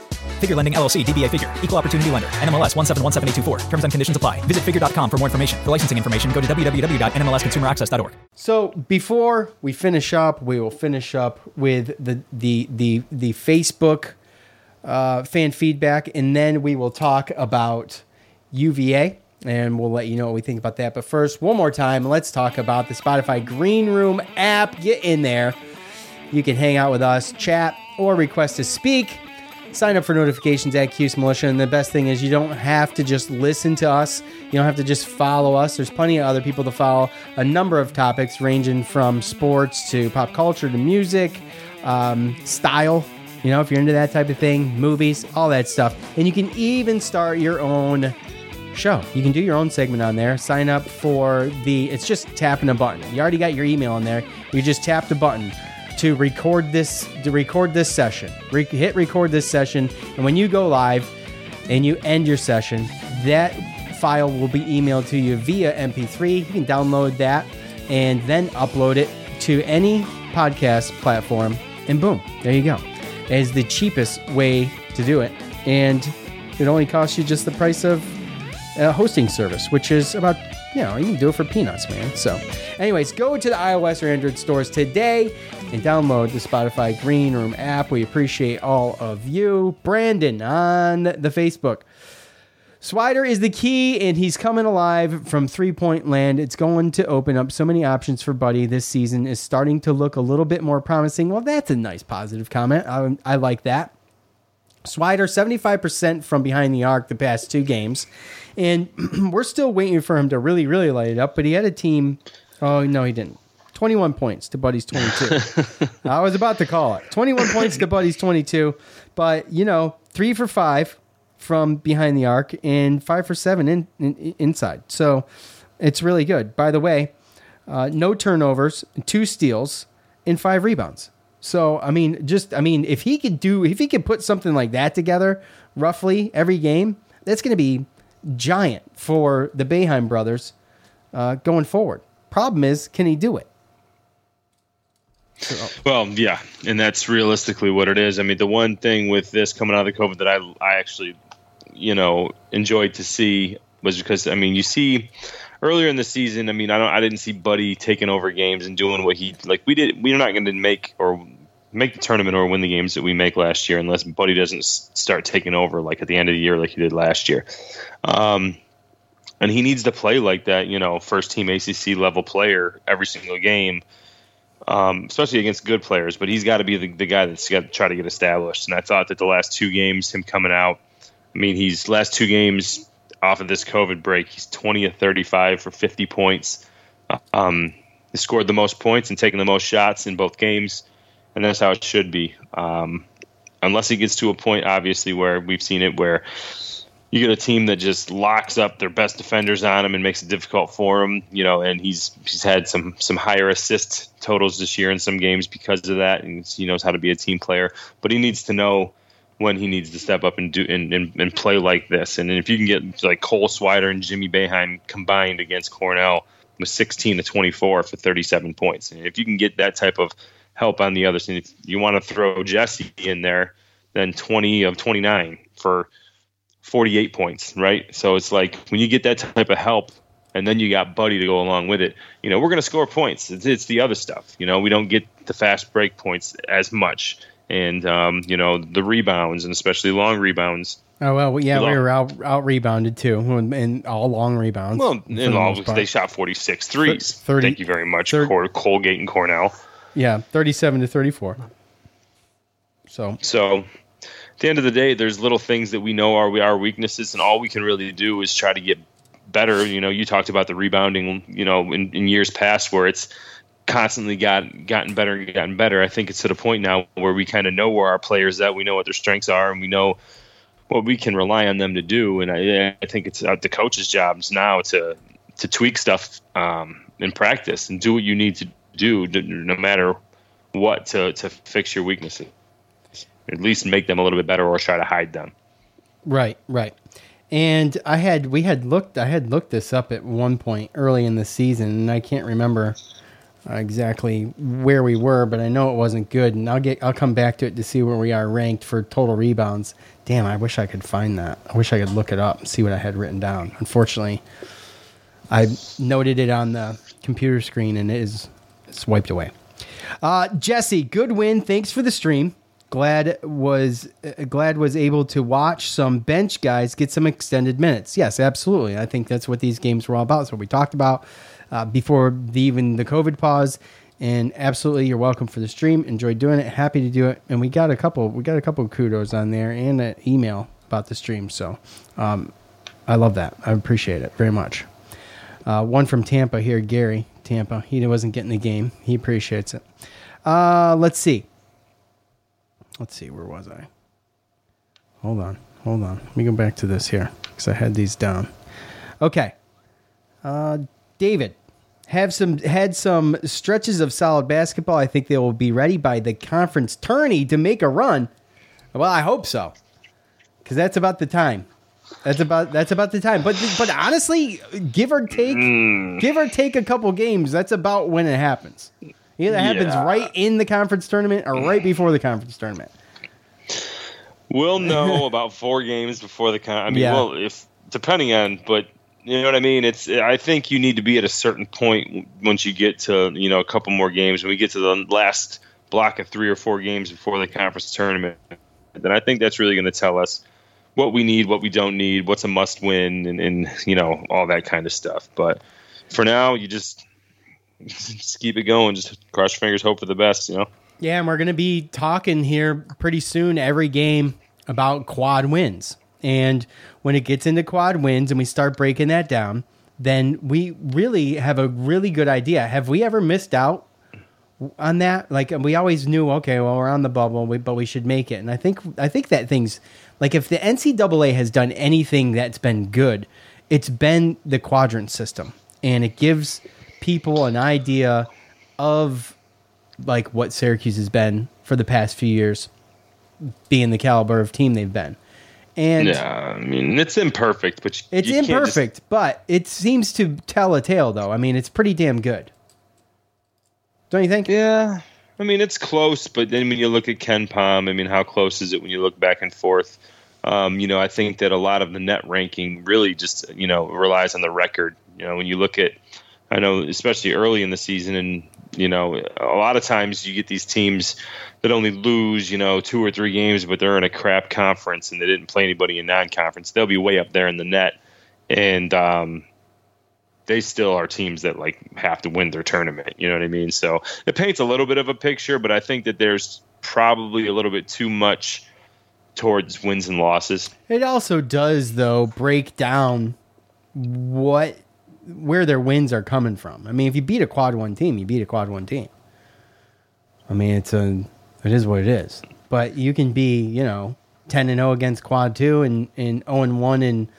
Figure Lending LLC, DBA Figure, Equal Opportunity Lender, NMLS 1717824. Terms and conditions apply. Visit figure.com for more information. For licensing information, go to www.nmlsconsumeraccess.org. So before we finish up, we will finish up with the the the the Facebook uh, fan feedback, and then we will talk about UVA, and we'll let you know what we think about that. But first, one more time, let's talk about the Spotify Green Room app. Get in there. You can hang out with us, chat, or request to speak. Sign up for notifications at Cuse Militia. And the best thing is, you don't have to just listen to us. You don't have to just follow us. There's plenty of other people to follow. A number of topics ranging from sports to pop culture to music, um, style. You know, if you're into that type of thing, movies, all that stuff. And you can even start your own show. You can do your own segment on there. Sign up for the, it's just tapping a button. You already got your email in there. You just tap the button to record this to record this session. Re- hit record this session, and when you go live and you end your session, that file will be emailed to you via MP3. You can download that and then upload it to any podcast platform, and boom, there you go. It is the cheapest way to do it, and it only costs you just the price of a hosting service, which is about you know you can do it for peanuts, man. So, anyways, go to the iOS or Android stores today and download the Spotify Green Room app. We appreciate all of you. Brandon on the Facebook. Swider is the key, and he's coming alive from three point land. It's going to open up so many options for Buddy this season. Is starting to look a little bit more promising. Well, that's a nice positive comment. I, I like that. Swider, 75% from behind the arc the past two games. And we're still waiting for him to really, really light it up. But he had a team. Oh, no, he didn't. 21 points to Buddy's 22. I was about to call it. 21 points to Buddy's 22. But, you know, three for five from behind the arc and five for seven in, in inside. So it's really good. By the way, uh, no turnovers, two steals, and five rebounds. So I mean, just I mean, if he could do, if he could put something like that together, roughly every game, that's going to be giant for the Boeheim brothers uh, going forward. Problem is, can he do it? Well, yeah, and that's realistically what it is. I mean, the one thing with this coming out of the COVID that I I actually, you know, enjoyed to see was because I mean, you see earlier in the season, I mean, I don't I didn't see Buddy taking over games and doing what he like we did we're not going to make or make the tournament or win the games that we make last year unless Buddy doesn't start taking over like at the end of the year like he did last year. Um, and he needs to play like that, you know, first team ACC level player every single game um, especially against good players. But he's got to be the, the guy that's got to try to get established. And I thought that the last two games, him coming out, I mean, he's last two games off of this COVID break, he's 20 of 35 for 50 points. Um, he scored the most points and taken the most shots in both games, and that's how it should be. Um, unless he gets to a point, obviously, where we've seen it where you get a team that just locks up their best defenders on him and makes it difficult for him, you know, and he's he's had some some higher assist totals this year in some games because of that, and he knows how to be a team player. But he needs to know when he needs to step up and do and, and, and play like this. And if you can get like Cole Swider and Jimmy Boeheim combined against Cornell with 16 to 24 for 37 points, and if you can get that type of help on the other side, if you want to throw Jesse in there, then 20 of 29 for 48 points, right? So it's like when you get that type of help and then you got Buddy to go along with it, you know, we're going to score points. It's, it's, the other stuff. You know, we don't get the fast break points as much. And, um, you know, the rebounds and especially long rebounds. Oh, well, yeah, we were out, out rebounded too, and all long rebounds. Well, in all, they shot 46 threes. 30, Thank you very much, 30, Colgate and Cornell. Yeah, 37 to 34. So, so the end of the day, there's little things that we know are our weaknesses, and all we can really do is try to get better. You know, you talked about the rebounding. You know, in, in years past where it's constantly got gotten better and gotten better. I think it's to the point now where we kind of know where our players at. We know what their strengths are, and we know what we can rely on them to do. And I, I think it's uh, the coach's jobs now to to tweak stuff um, in practice and do what you need to do, no matter what, to to fix your weaknesses. At least make them a little bit better, or try to hide them. Right, right. And I had we had looked I had looked this up at one point early in the season, and I can't remember exactly where we were, but I know it wasn't good. And I'll get I'll come back to it to see where we are ranked for total rebounds. Damn, I wish I could find that. I wish I could look it up and see what I had written down. Unfortunately, I noted it on the computer screen and it is swiped away. Uh, Jesse, good win. Thanks for the stream. Glad was uh, glad was able to watch some bench guys get some extended minutes. Yes, absolutely. I think that's what these games were all about. That's what we talked about uh, before the, even the COVID pause. And absolutely, you're welcome for the stream. Enjoyed doing it. Happy to do it. And we got a couple. We got a couple of kudos on there and an email about the stream. So um, I love that. I appreciate it very much. Uh, one from Tampa here, Gary Tampa. He wasn't getting the game. He appreciates it. Uh, let's see. Let's see. Where was I? Hold on. Hold on. Let me go back to this here because I had these down. Okay. Uh, David, have some had some stretches of solid basketball. I think they will be ready by the conference tourney to make a run. Well, I hope so, because that's about the time. That's about that's about the time. But but honestly, give or take, give or take a couple games, that's about when it happens. Either that happens right in the conference tournament or right before the conference tournament. We'll know about four games before the con. I mean, Yeah. well, if depending on, but you know what I mean. It's. I think you need to be at a certain point once you get to you know a couple more games. When we get to the last block of three or four games before the conference tournament, then I think that's really going to tell us what we need, what we don't need, what's a must win, and, and you know all that kind of stuff. But for now, you just just keep it going. Just cross your fingers, hope for the best. You know. Yeah, and we're going to be talking here pretty soon every game about quad wins. And when it gets into quad wins and we start breaking that down, then we really have a really good idea. Have we ever missed out on that? Like we always knew, okay, well we're on the bubble, but we should make it. And I think I think that things like if the NCAA has done anything that's been good, it's been the quadrant system, and it gives people an idea of like what Syracuse has been for the past few years, being the caliber of team they've been. And yeah, I mean it's imperfect, but you, it's you can't just- imperfect, but it seems to tell a tale, though. I mean, it's pretty damn good. Don't you think? Yeah. I mean, it's close, but then when you look at KenPom, I mean, how close is it when you look back and forth? Um, you know, I think that a lot of the net ranking really just, you know, relies on the record. You know, when you look at, I know, especially early in the season, and, you know, a lot of times you get these teams that only lose, you know, two or three games, but they're in a crap conference and they didn't play anybody in non conference. They'll be way up there in the net. And, um, they still are teams that like have to win their tournament. You know what I mean? So it paints a little bit of a picture, but I think that there's probably a little bit too much towards wins and losses. It also does, though, break down what where their wins are coming from. I mean, if you beat a quad one team, you beat a quad one team. I mean, it's a it is what it is. But you can be, you know, ten and zero against quad two and and zero and one in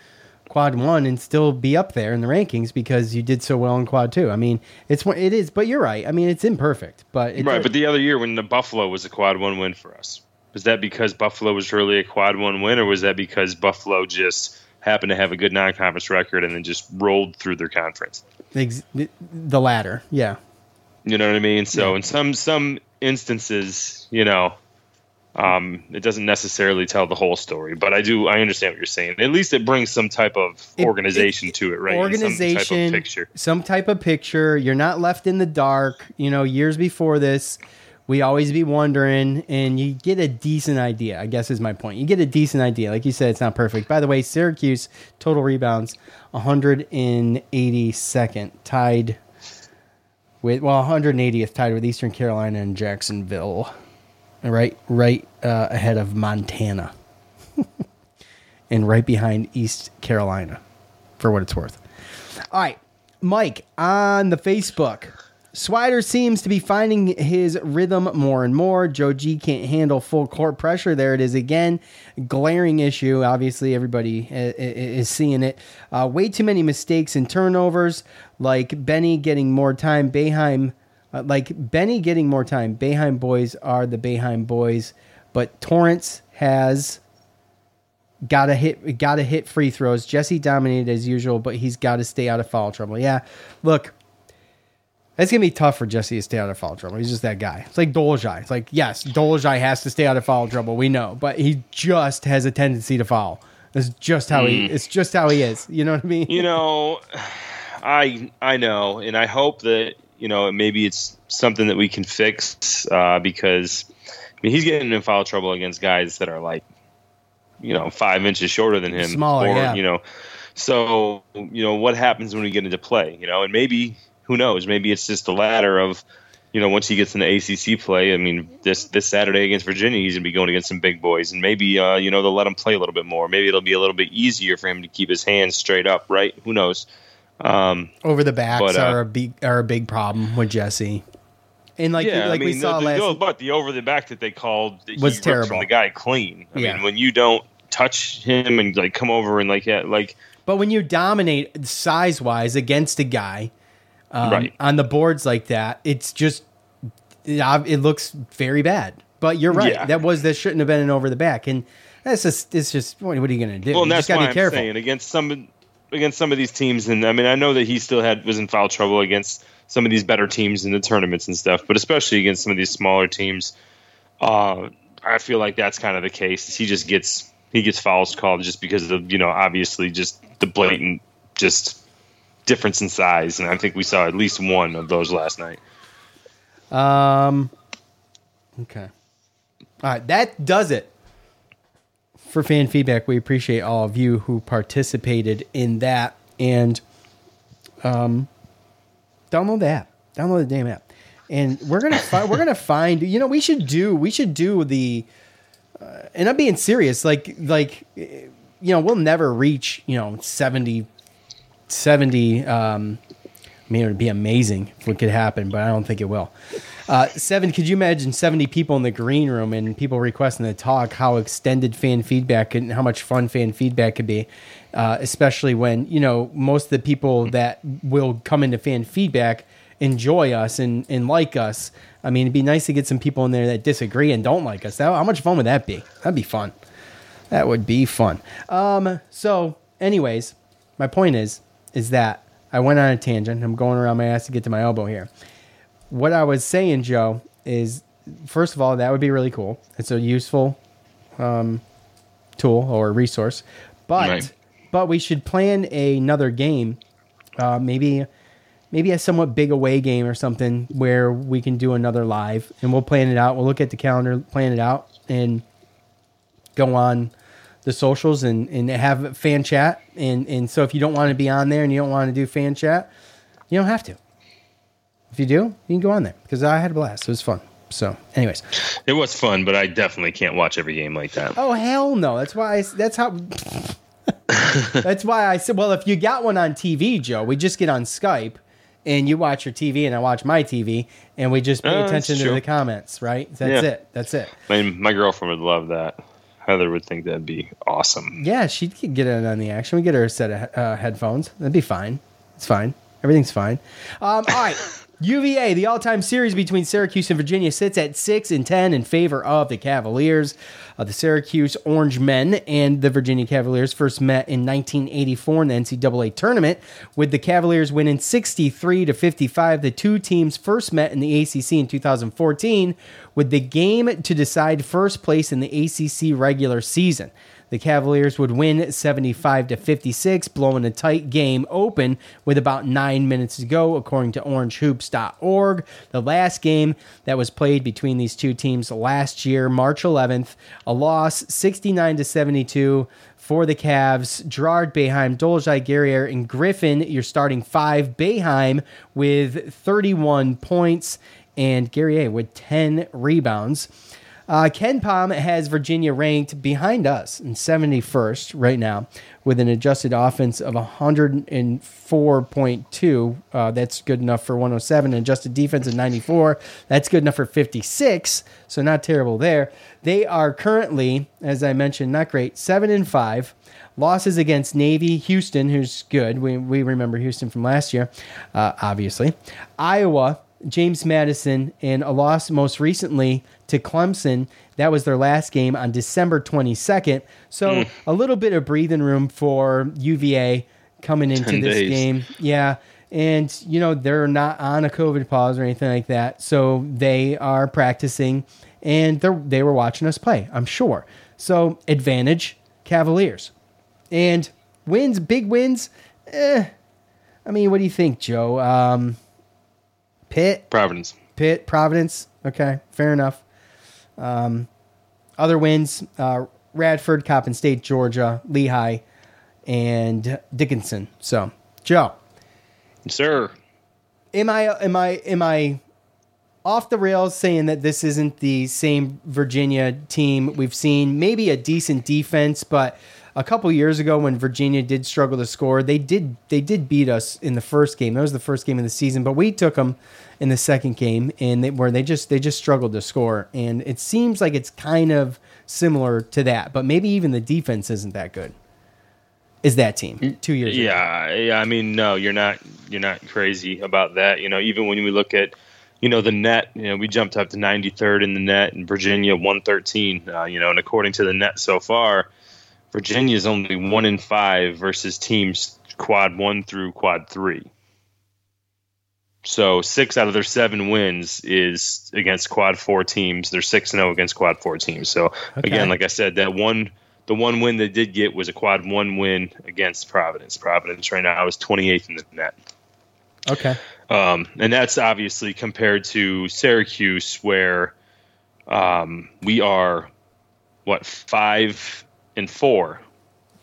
quad one and still be up there in the rankings because you did so well in quad two. I mean, it's it is, but you're right. I mean, it's imperfect, but it right, but the other year when the Buffalo was a quad one win for us, was that because Buffalo was really a quad one win, or was that because Buffalo just happened to have a good non-conference record and then just rolled through their conference? the latter, yeah. You know what I mean? So in some some instances, you know, um, it doesn't necessarily tell the whole story. But I do I understand what you're saying. At least it brings some type of It- organization to it, right? Organization, some type of picture. some type of picture. You're not left in the dark. You know, years before this, we always be wondering, and you get a decent idea. I guess is my point. You get a decent idea. Like you said, it's not perfect. By the way, Syracuse total rebounds 182nd, tied with well 180th, tied with Eastern Carolina and Jacksonville. Right, right uh, ahead of Montana, and right behind East Carolina, for what it's worth. All right, Mike on the Facebook. Swider seems to be finding his rhythm more and more. Joe G can't handle full court pressure. There it is again. Glaring issue. Obviously, everybody i- i- is seeing it. Uh, way too many mistakes and turnovers, like Benny getting more time. Boeheim, uh, like Benny getting more time. Boeheim boys are the Boeheim boys, but Torrence has got to hit got to hit free throws. Jesse dominated as usual, but he's got to stay out of foul trouble. Yeah, look, it's gonna be tough for Jesse to stay out of foul trouble. He's just that guy. It's like Dolezaj. It's like yes, Dolezaj has to stay out of foul trouble. We know, but he just has a tendency to foul. It's just how he. Mm. It's just how he is. You know what I mean? You know, I I know, and I hope that you know maybe it's something that we can fix uh, because I mean, he's getting in foul trouble against guys that are like you know five inches shorter than him, Smaller, yeah. you know. So you know what happens when we get into play, you know, and maybe who knows? Maybe it's just the ladder of you know once he gets into ACC play. I mean, this this Saturday against Virginia, he's gonna be going against some big boys, and maybe uh, you know they'll let him play a little bit more. Maybe it'll be a little bit easier for him to keep his hands straight up, right? Who knows? Um, Over the backs But, uh, are a big are a big problem with Jesse. And like yeah, like I mean, we saw the, last but the over the back that they called Was terrible. the guy clean. I Yeah. mean, when you don't touch him and like come over and like yeah, like But when you dominate size wise against a guy um, Right. on the boards like that, it's just it, it looks very bad. But you're right. Yeah. That was that shouldn't have been an over the back, and that's just it's just what, are you going to do? well, you that's just got why to be I'm careful. saying against some against some of these teams, and I mean, I know that he still had was in foul trouble against some of these better teams in the tournaments and stuff, but especially against some of these smaller teams, uh, I feel like that's kind of the case. He just gets he gets fouls called just because of you know obviously just the blatant just difference in size, and I think we saw at least one of those last night. Um. Okay. All right, that does it for fan feedback. We appreciate all of you who participated in that, and um, download the app. Download the damn app, and we're gonna fi- we're gonna find. You know, we should do we should do the. Uh, and I'm being serious. Like like, you know, we'll never reach you know 70, 70 um, I mean, it would be amazing if it could happen, but I don't think it will. Uh, seven, could you imagine 70 people in the green room and people requesting to talk, how extended fan feedback and how much fun fan feedback could be, uh, especially when, you know, most of the people that will come into fan feedback enjoy us and, and like us. I mean, it'd be nice to get some people in there that disagree and don't like us. How, how much fun would that be? That'd be fun. That would be fun. Um, so, anyways, my point is, is that I went on a tangent. I'm going around my ass to get to my elbow here. What I was saying, Joe, is first of all, that would be really cool. It's a useful um, tool or resource, but Right. but we should plan another game, uh, maybe maybe a somewhat big away game or something where we can do another live, and we'll plan it out. We'll look at the calendar, plan it out, and go on the socials and, and have fan chat. And, and so if you don't want to be on there and you don't want to do fan chat, you don't have to. If you do, you can go on there because I had a blast. It was fun. So, anyways, It was fun, but I definitely can't watch every game like that. oh hell no! That's why. I, that's how. that's why I said. Well, if you got one on TV, Joe, we just get on Skype, and you watch your TV, and I watch my TV, and we just pay Uh, attention to the comments. Right? That's Yeah. it. That's it. I mean, my girlfriend would love that. Heather would think that'd be awesome. Yeah, she'd get in on the action. We get her a set of uh, headphones. That'd be fine. It's fine. Everything's fine. Um, all right. UVA, the all-time series between Syracuse and Virginia, sits at six and ten in favor of the Cavaliers. Uh, the Syracuse Orange Men and the Virginia Cavaliers first met in 1984 in the NCAA tournament, with the Cavaliers winning 63 to 55. The two teams first met in the ACC in 2014, with the game to decide first place in the ACC regular season. The Cavaliers would win 75 to 56, blowing a tight game open with about nine minutes to go, according to OrangeHoops.org. The last game that was played between these two teams last year, March 11th, a loss 69 to 72 for the Cavs. Girard Boeheim, Dolezaj Guerrier, and Griffin, your starting five. Boeheim with 31 points and Guerrier with 10 rebounds. Uh, KenPom has Virginia ranked behind us in 71st right now with an adjusted offense of 104.2. Uh, that's good enough for 107. And adjusted defense of 94. That's good enough for 56. So not terrible there. They are currently, as I mentioned, not great, 7 and 5. Losses against Navy, Houston, who's good. We, we remember Houston from last year, uh, obviously. Iowa, James Madison, and a loss most recently to Clemson. That was their last game on December 22nd. So Mm. a little bit of breathing room for UVA coming into this days. game. Yeah. And, you know, they're not on a COVID pause or anything like that. So they are practicing and they they were watching us play, I'm sure. So advantage Cavaliers. And wins, big wins. Eh. I mean, what do you think, Joe? Um, Pitt, Providence. Pitt, Providence. Okay, fair enough. Um, other wins: uh, Radford, Coppin State, Georgia, Lehigh, and Dickinson. So, Joe, Sir. am I am I am I off the rails saying that this isn't the same Virginia team we've seen? Maybe a decent defense, but a couple years ago when Virginia did struggle to score, they did they did beat us in the first game. That was the first game of the season, but we took them in the second game, and they, where they just they just struggled to score. And it seems like it's kind of similar to that, but maybe even the defense isn't that good. Is that team two years? ago. Yeah, yeah. I mean, no, you're not. You're not crazy about that. You know, even when we look at, you know, the net. You know, we jumped up to 93rd in the net, and Virginia 113. Uh, you know, and according to the net so far, Virginia is only one in five versus teams quad one through quad three. So six out of their seven wins is against quad four teams. They're six and zero against quad four teams. So Okay. again, like I said, that one the one win they did get was a quad one win against Providence. Providence right now is 28th in the net. Okay. Um, and that's obviously compared to Syracuse, where um, we are what five and four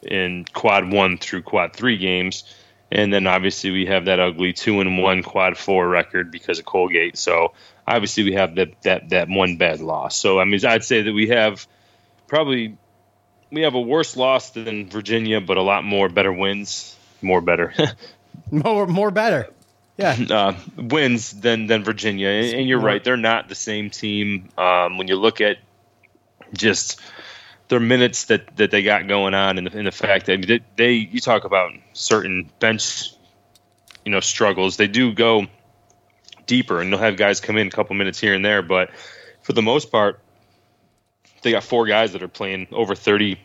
in quad one through quad three games, and then obviously we have that ugly two and one quad four record because of Colgate. So obviously we have that that that one bad loss. So I mean, I'd say that we have probably we have a worse loss than Virginia, but a lot more better wins, more better. More more better. Yeah. uh, wins than than Virginia, and, and you're right; they're not the same team. Um, when you look at just their minutes that, that they got going on, and the, and the fact that they, they you talk about certain bench, you know, struggles. They do go deeper, and they'll have guys come in a couple minutes here and there, but for the most part, they got four guys that are playing over thirty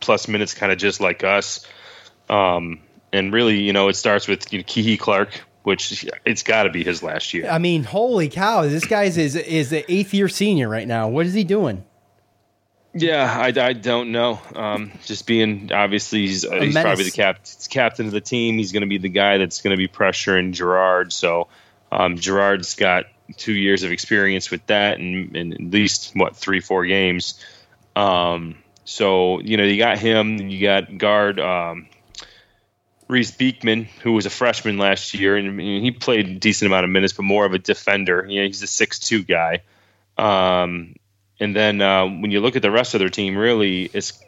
plus minutes, kind of just like us. Um, and really, you know, it starts with you know, Clark, which it's got to be his last year. I mean, holy cow! This guy's is is an eighth year senior right now. What is he doing? Yeah, I, I don't know. Um, just being obviously he's, uh, he's probably the cap, captain of the team. He's going to be the guy that's going to be pressuring Girard. So um, Girard's got two years of experience with that, and, and at least what three, four games. Um, so you know you got him. You got guard um, Reece Beekman, who was a freshman last year, and he played a decent amount of minutes, but more of a defender. You know, he's a six-two guy. Um, and then uh, when you look at the rest of their team, really, it's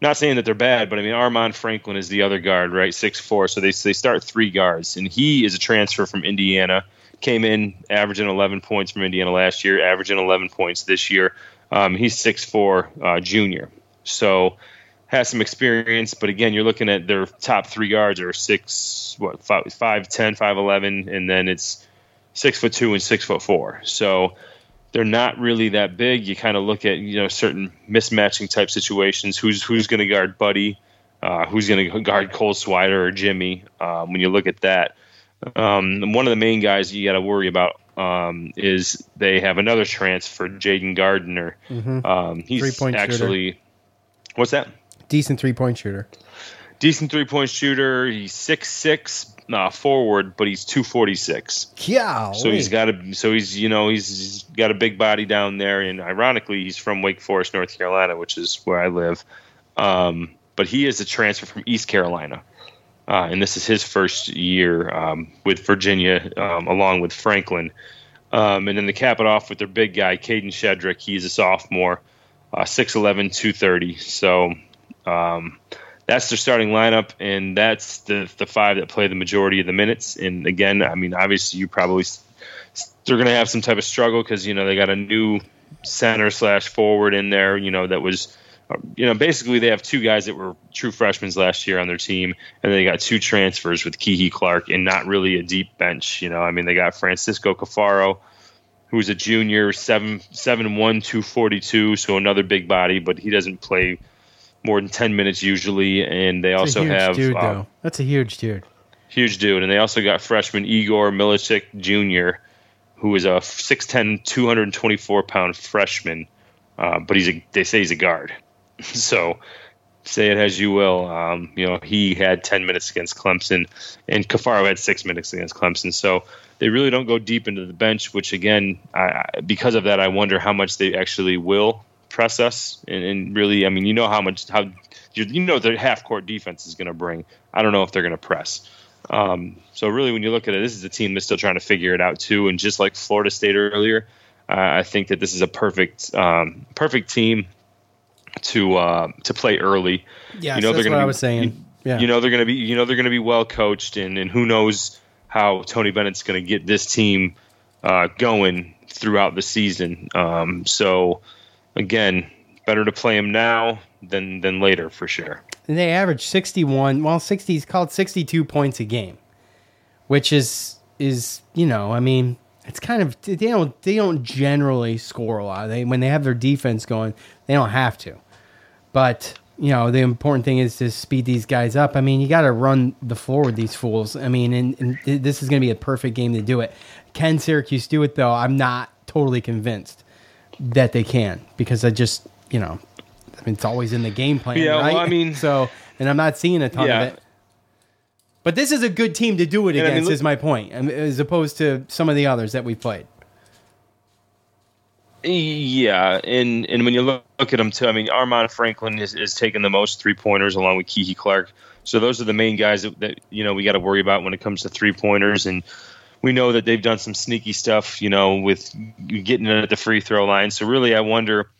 not saying that they're bad, but I mean Armand Franklin is the other guard, right? Six four. So they they start three guards, and he is a transfer from Indiana. Came in averaging 11 points from Indiana last year, averaging 11 points this year. Um, he's six four, uh, junior. So has some experience, but again, you're looking at their top three guards are six, what five, five ten, five eleven, and then it's six foot two and six foot four. So they're not really that big. You kind of look at you know certain mismatching type situations. Who's who's going to guard Buddy? Uh, who's going to guard Cole Swider or Jimmy? Um, when you look at that, um, one of the main guys you got to worry about um, is they have another transfer, Jayden Gardner. Mhm. Um, he's Three-point shooter. actually what's that? Decent three point shooter. Decent three point shooter. He's six six uh, forward, but he's two forty six. Yeah. So he's got a so he's you know he's, he's got a big body down there, and ironically he's from Wake Forest, North Carolina, which is where I live. Um, but he is a transfer from East Carolina, uh, and this is his first year um, with Virginia, um, along with Franklin. Um, and then to cap it off with their big guy, Kadin Shedrick. He's a sophomore, uh, 6'11", 230. So um, that's their starting lineup, and that's the the five that play the majority of the minutes. And again, I mean, obviously, you probably they're going to have some type of struggle because you know they got a new center slash forward in there. You know that was. Um, you know, basically, they have two guys that were true freshmen last year on their team, and they got two transfers with Kihei Clark, and not really a deep bench. You know, I mean, they got Francisco Cafaro, who's a junior, seven seven one two forty two, so another big body, but he doesn't play more than ten minutes usually. And they That's also a huge have dude, uh. That's a huge dude. huge dude, and they also got freshman Igor Milicic Jr., who is a 6'10", 224 pound freshman, uh, but he's a they say he's a guard. so say it as you will. Um, you know, he had 10 minutes against Clemson, and Cafaro had six minutes against Clemson. So they really don't go deep into the bench, which again, I, I- because of that, I wonder how much they actually will press us. And, and really, I mean, you know how much how you, you know their half court defense is going to bring. I don't know if they're going to press. Um, so really, when you look at it, this is a team that's still trying to figure it out too. And just like Florida State earlier, uh, I think that this is a perfect um, perfect team to uh, to play early. Yes, you know that's they're what gonna I be- was saying. Yeah. you know they're going to be you know they're going to be well coached, and and who knows how Tony Bennett's going to get this team uh, going throughout the season. Um, so again, better to play him now than than later for sure. And they average 61, well, 60 is called 62 points a game, which is is, you know, I mean, it's kind of they don't they don't generally score a lot. They when they have their defense going, they don't have to. But, you know, the important thing is to speed these guys up. I mean, you got to run the floor with these fools. I mean, and, and this is going to be a perfect game to do it. Can Syracuse do it though? I'm not totally convinced that they can because I just, you know, I mean, it's always in the game plan, Yeah, well, right? I mean- so, and I'm not seeing a ton Yeah. of it. But this is a good team to do it And I mean, against, look- is my point, um, as opposed to some of the others that we've played. Yeah, and and when you look, look at them too, I mean, Armand Franklin is, is taking the most three pointers along with Kihei Clark. So those are the main guys that, that you know we got to worry about when it comes to three pointers. And we know that they've done some sneaky stuff, you know, with getting it at the free throw line. So really, I wonder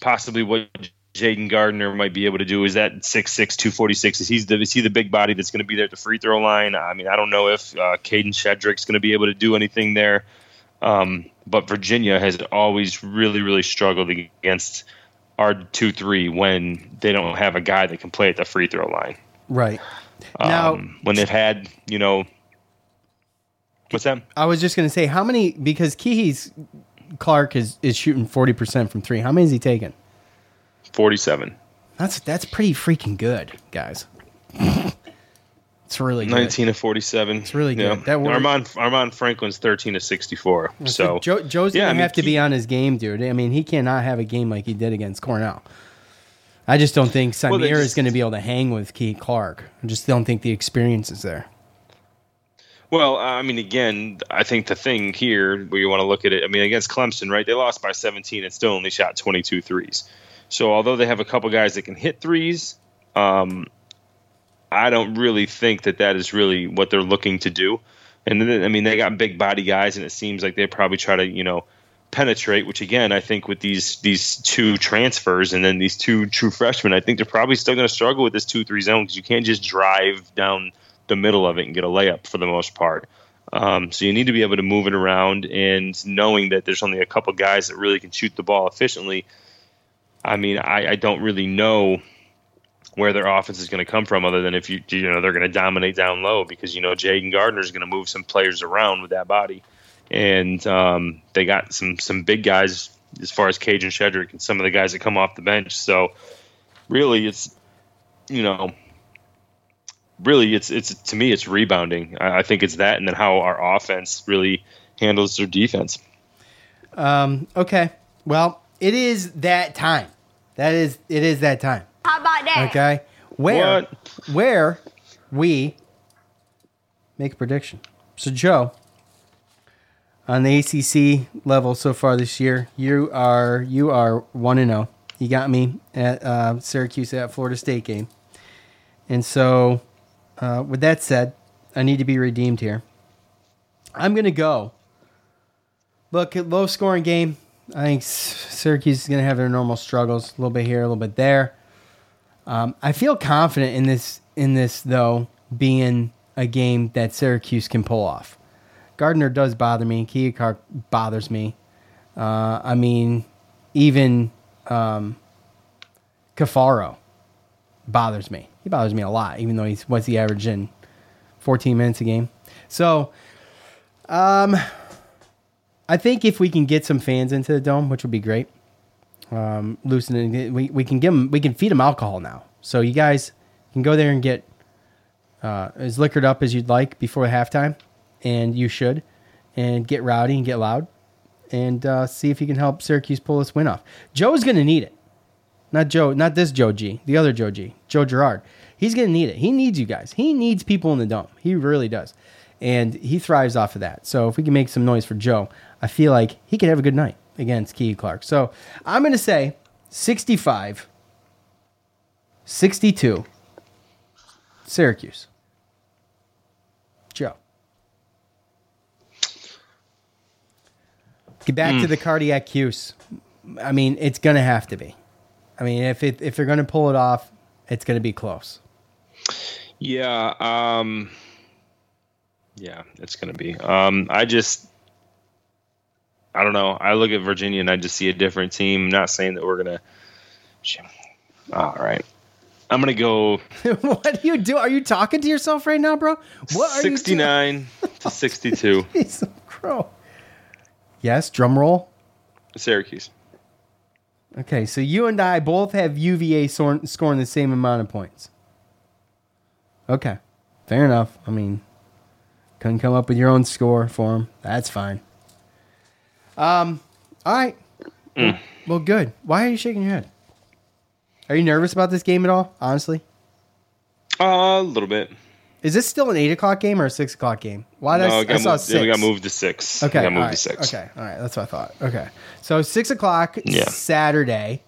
possibly what Jayden Gardner might be able to do. Is that 6'6", 246? Is he the is he the big body that's going to be there at the free throw line? I mean, I don't know if uh, Kadin Shedrick's going to be able to do anything there. Um, but Virginia has always really, really struggled against our two three when they don't have a guy that can play at the free throw line. Right. Now- Um, when they've had, you know, what's that? I was just going to say, how many, because Kihei's Clark is, is shooting 40% from three. How many is he taking? Forty-seven. That's that's pretty freaking good, guys. it's really good. 19 of 47. It's really good. That works. Armand, Armand Franklin's 13 of 64. So, Joe, Joe's yeah, gonna I mean, have to be on his game, dude. I mean, he cannot have a game like he did against Cornell. I just don't think Symir Well, they is going to be able to hang with Key Clark. I just don't think the experience is there. Well, I mean, again, I think the thing here where you want to look at it, I mean, against Clemson, right? They lost by 17 and still only shot 22 threes. So, although they have a couple guys that can hit threes, um, I don't really think that that is really what they're looking to do. And then, I mean, they got big body guys, and it seems like they probably try to, you know, penetrate. Which again, I think with these these two transfers and then these two true freshmen, I think they're probably still going to struggle with this two three zone because you can't just drive down the middle of it and get a layup for the most part. Um, so you need to be able to move it around, and knowing that there's only a couple guys that really can shoot the ball efficiently. I mean, I, I don't really know where their offense is going to come from, other than if you you know they're going to dominate down low because you know Jayden Gardner is going to move some players around with that body, and um, they got some some big guys as far as Kadin Shedrick and some of the guys that come off the bench. So really, it's you know really it's it's to me it's rebounding. I, I think it's that, and then how our offense really handles their defense. Um, okay. Well, it is that time. That is it is that time. How about that? Okay. Where where we make a prediction. So Joe, on the ACC level so far this year, you are you are one and zero. You got me at uh, Syracuse at Florida State game, and so uh, with that said, I need to be redeemed here. I'm gonna go Look, low scoring game. I think Syracuse is going to have their normal struggles, a little bit here, a little bit there. Um, I feel confident in this in this though being a game that Syracuse can pull off. Gardner does bother me. Keokar bothers me. Uh, I mean, even um, Cafaro bothers me. He bothers me a lot, even though he's what's he averaging 14 minutes a game. So, um, I think if we can get some fans into the dome, which would be great, um, loosening, we, we can give them, we can feed them alcohol now. So you guys can go there and get uh, as liquored up as you'd like before halftime, and you should, and get rowdy and get loud, and uh, see if you can help Syracuse pull this win off. Joe's going to need it. Not Joe, not this Joe G, the other Joe G, Joe Girard. He's going to need it. He needs you guys. He needs people in the dome. He really does. And he thrives off of that. So if we can make some noise for Joe, I feel like he could have a good night against Kihei Clark. So I'm going to say 65, 62, Syracuse. Joe. Get back to Mm. the cardiac Cuse. I mean, it's going to have to be. I mean, if it, if they're going to pull it off, it's going to be close. Yeah. Um, yeah, it's going to be. Um, I just, I don't know. I look at Virginia and I just see a different team. I'm not saying that we're going to. All right. I'm going to go what do you do? Are you talking to yourself right now, bro? What are 69 to 62. you doing? Jeez, crow. Yes, drum roll. Syracuse. Okay, so you and I both have UVA scoring the same amount of points. Okay, fair enough. I mean, couldn't come up with your own score for him. That's fine. Um, all right. Mm. Well, good. Why are you shaking your head? Are you nervous about this game at all? Honestly, Uh, a little bit. is this still an eight o'clock game or a six o'clock game? Why did no, I, I saw moved, six? We got moved to six. Okay, We got moved all to six. Okay, all right, that's what I thought. Okay, so six o'clock Yeah. Saturday,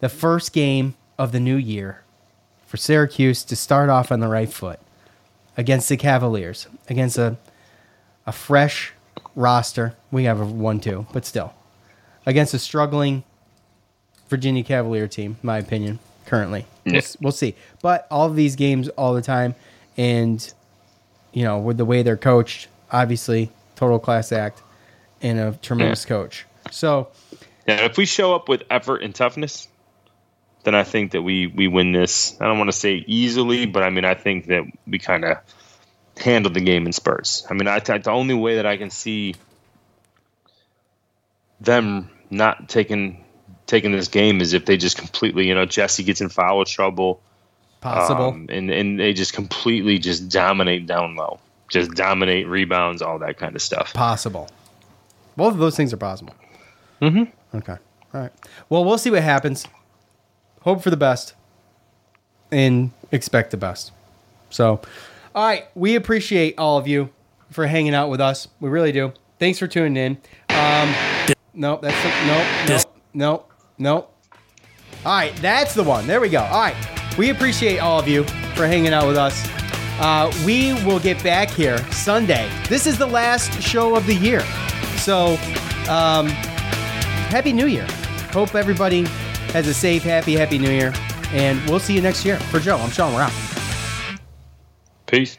the first game of the new year for Syracuse to start off on the right foot against the Cavaliers, against a a fresh roster. We have a one-two, but still against a struggling Virginia Cavalier team, my opinion, currently. We'll, we'll see. But all of these games all the time, and you know, with the way they're coached, obviously, total class act and a tremendous coach. So, Yeah, if we show up with effort and toughness, then I think that we we win this. I don't want to say easily, but I mean I think that we kind of handle the game in spurts. I mean, I the only way that I can see them not taking taking this game is if they just completely, you know, Jesse gets in foul trouble, Possible. um, and and they just completely just dominate down low, just dominate rebounds, all that kind of stuff. possible. Both of those things are possible. Mm-hmm. Okay. All right. Well, we'll see what happens. Hope for the best and expect the best. So, all right. We appreciate all of you for hanging out with us. We really do. Thanks for tuning in. Um, nope, that's the, nope, nope, nope, nope. All right, that's the one. There we go. All right. We appreciate all of you for hanging out with us. Uh, we will get back here Sunday. This is the last show of the year. So, um, Happy New Year. Hope everybody has a safe, happy, happy New Year. And we'll see you next year. For Joe, I'm Sean. We're out. Peace.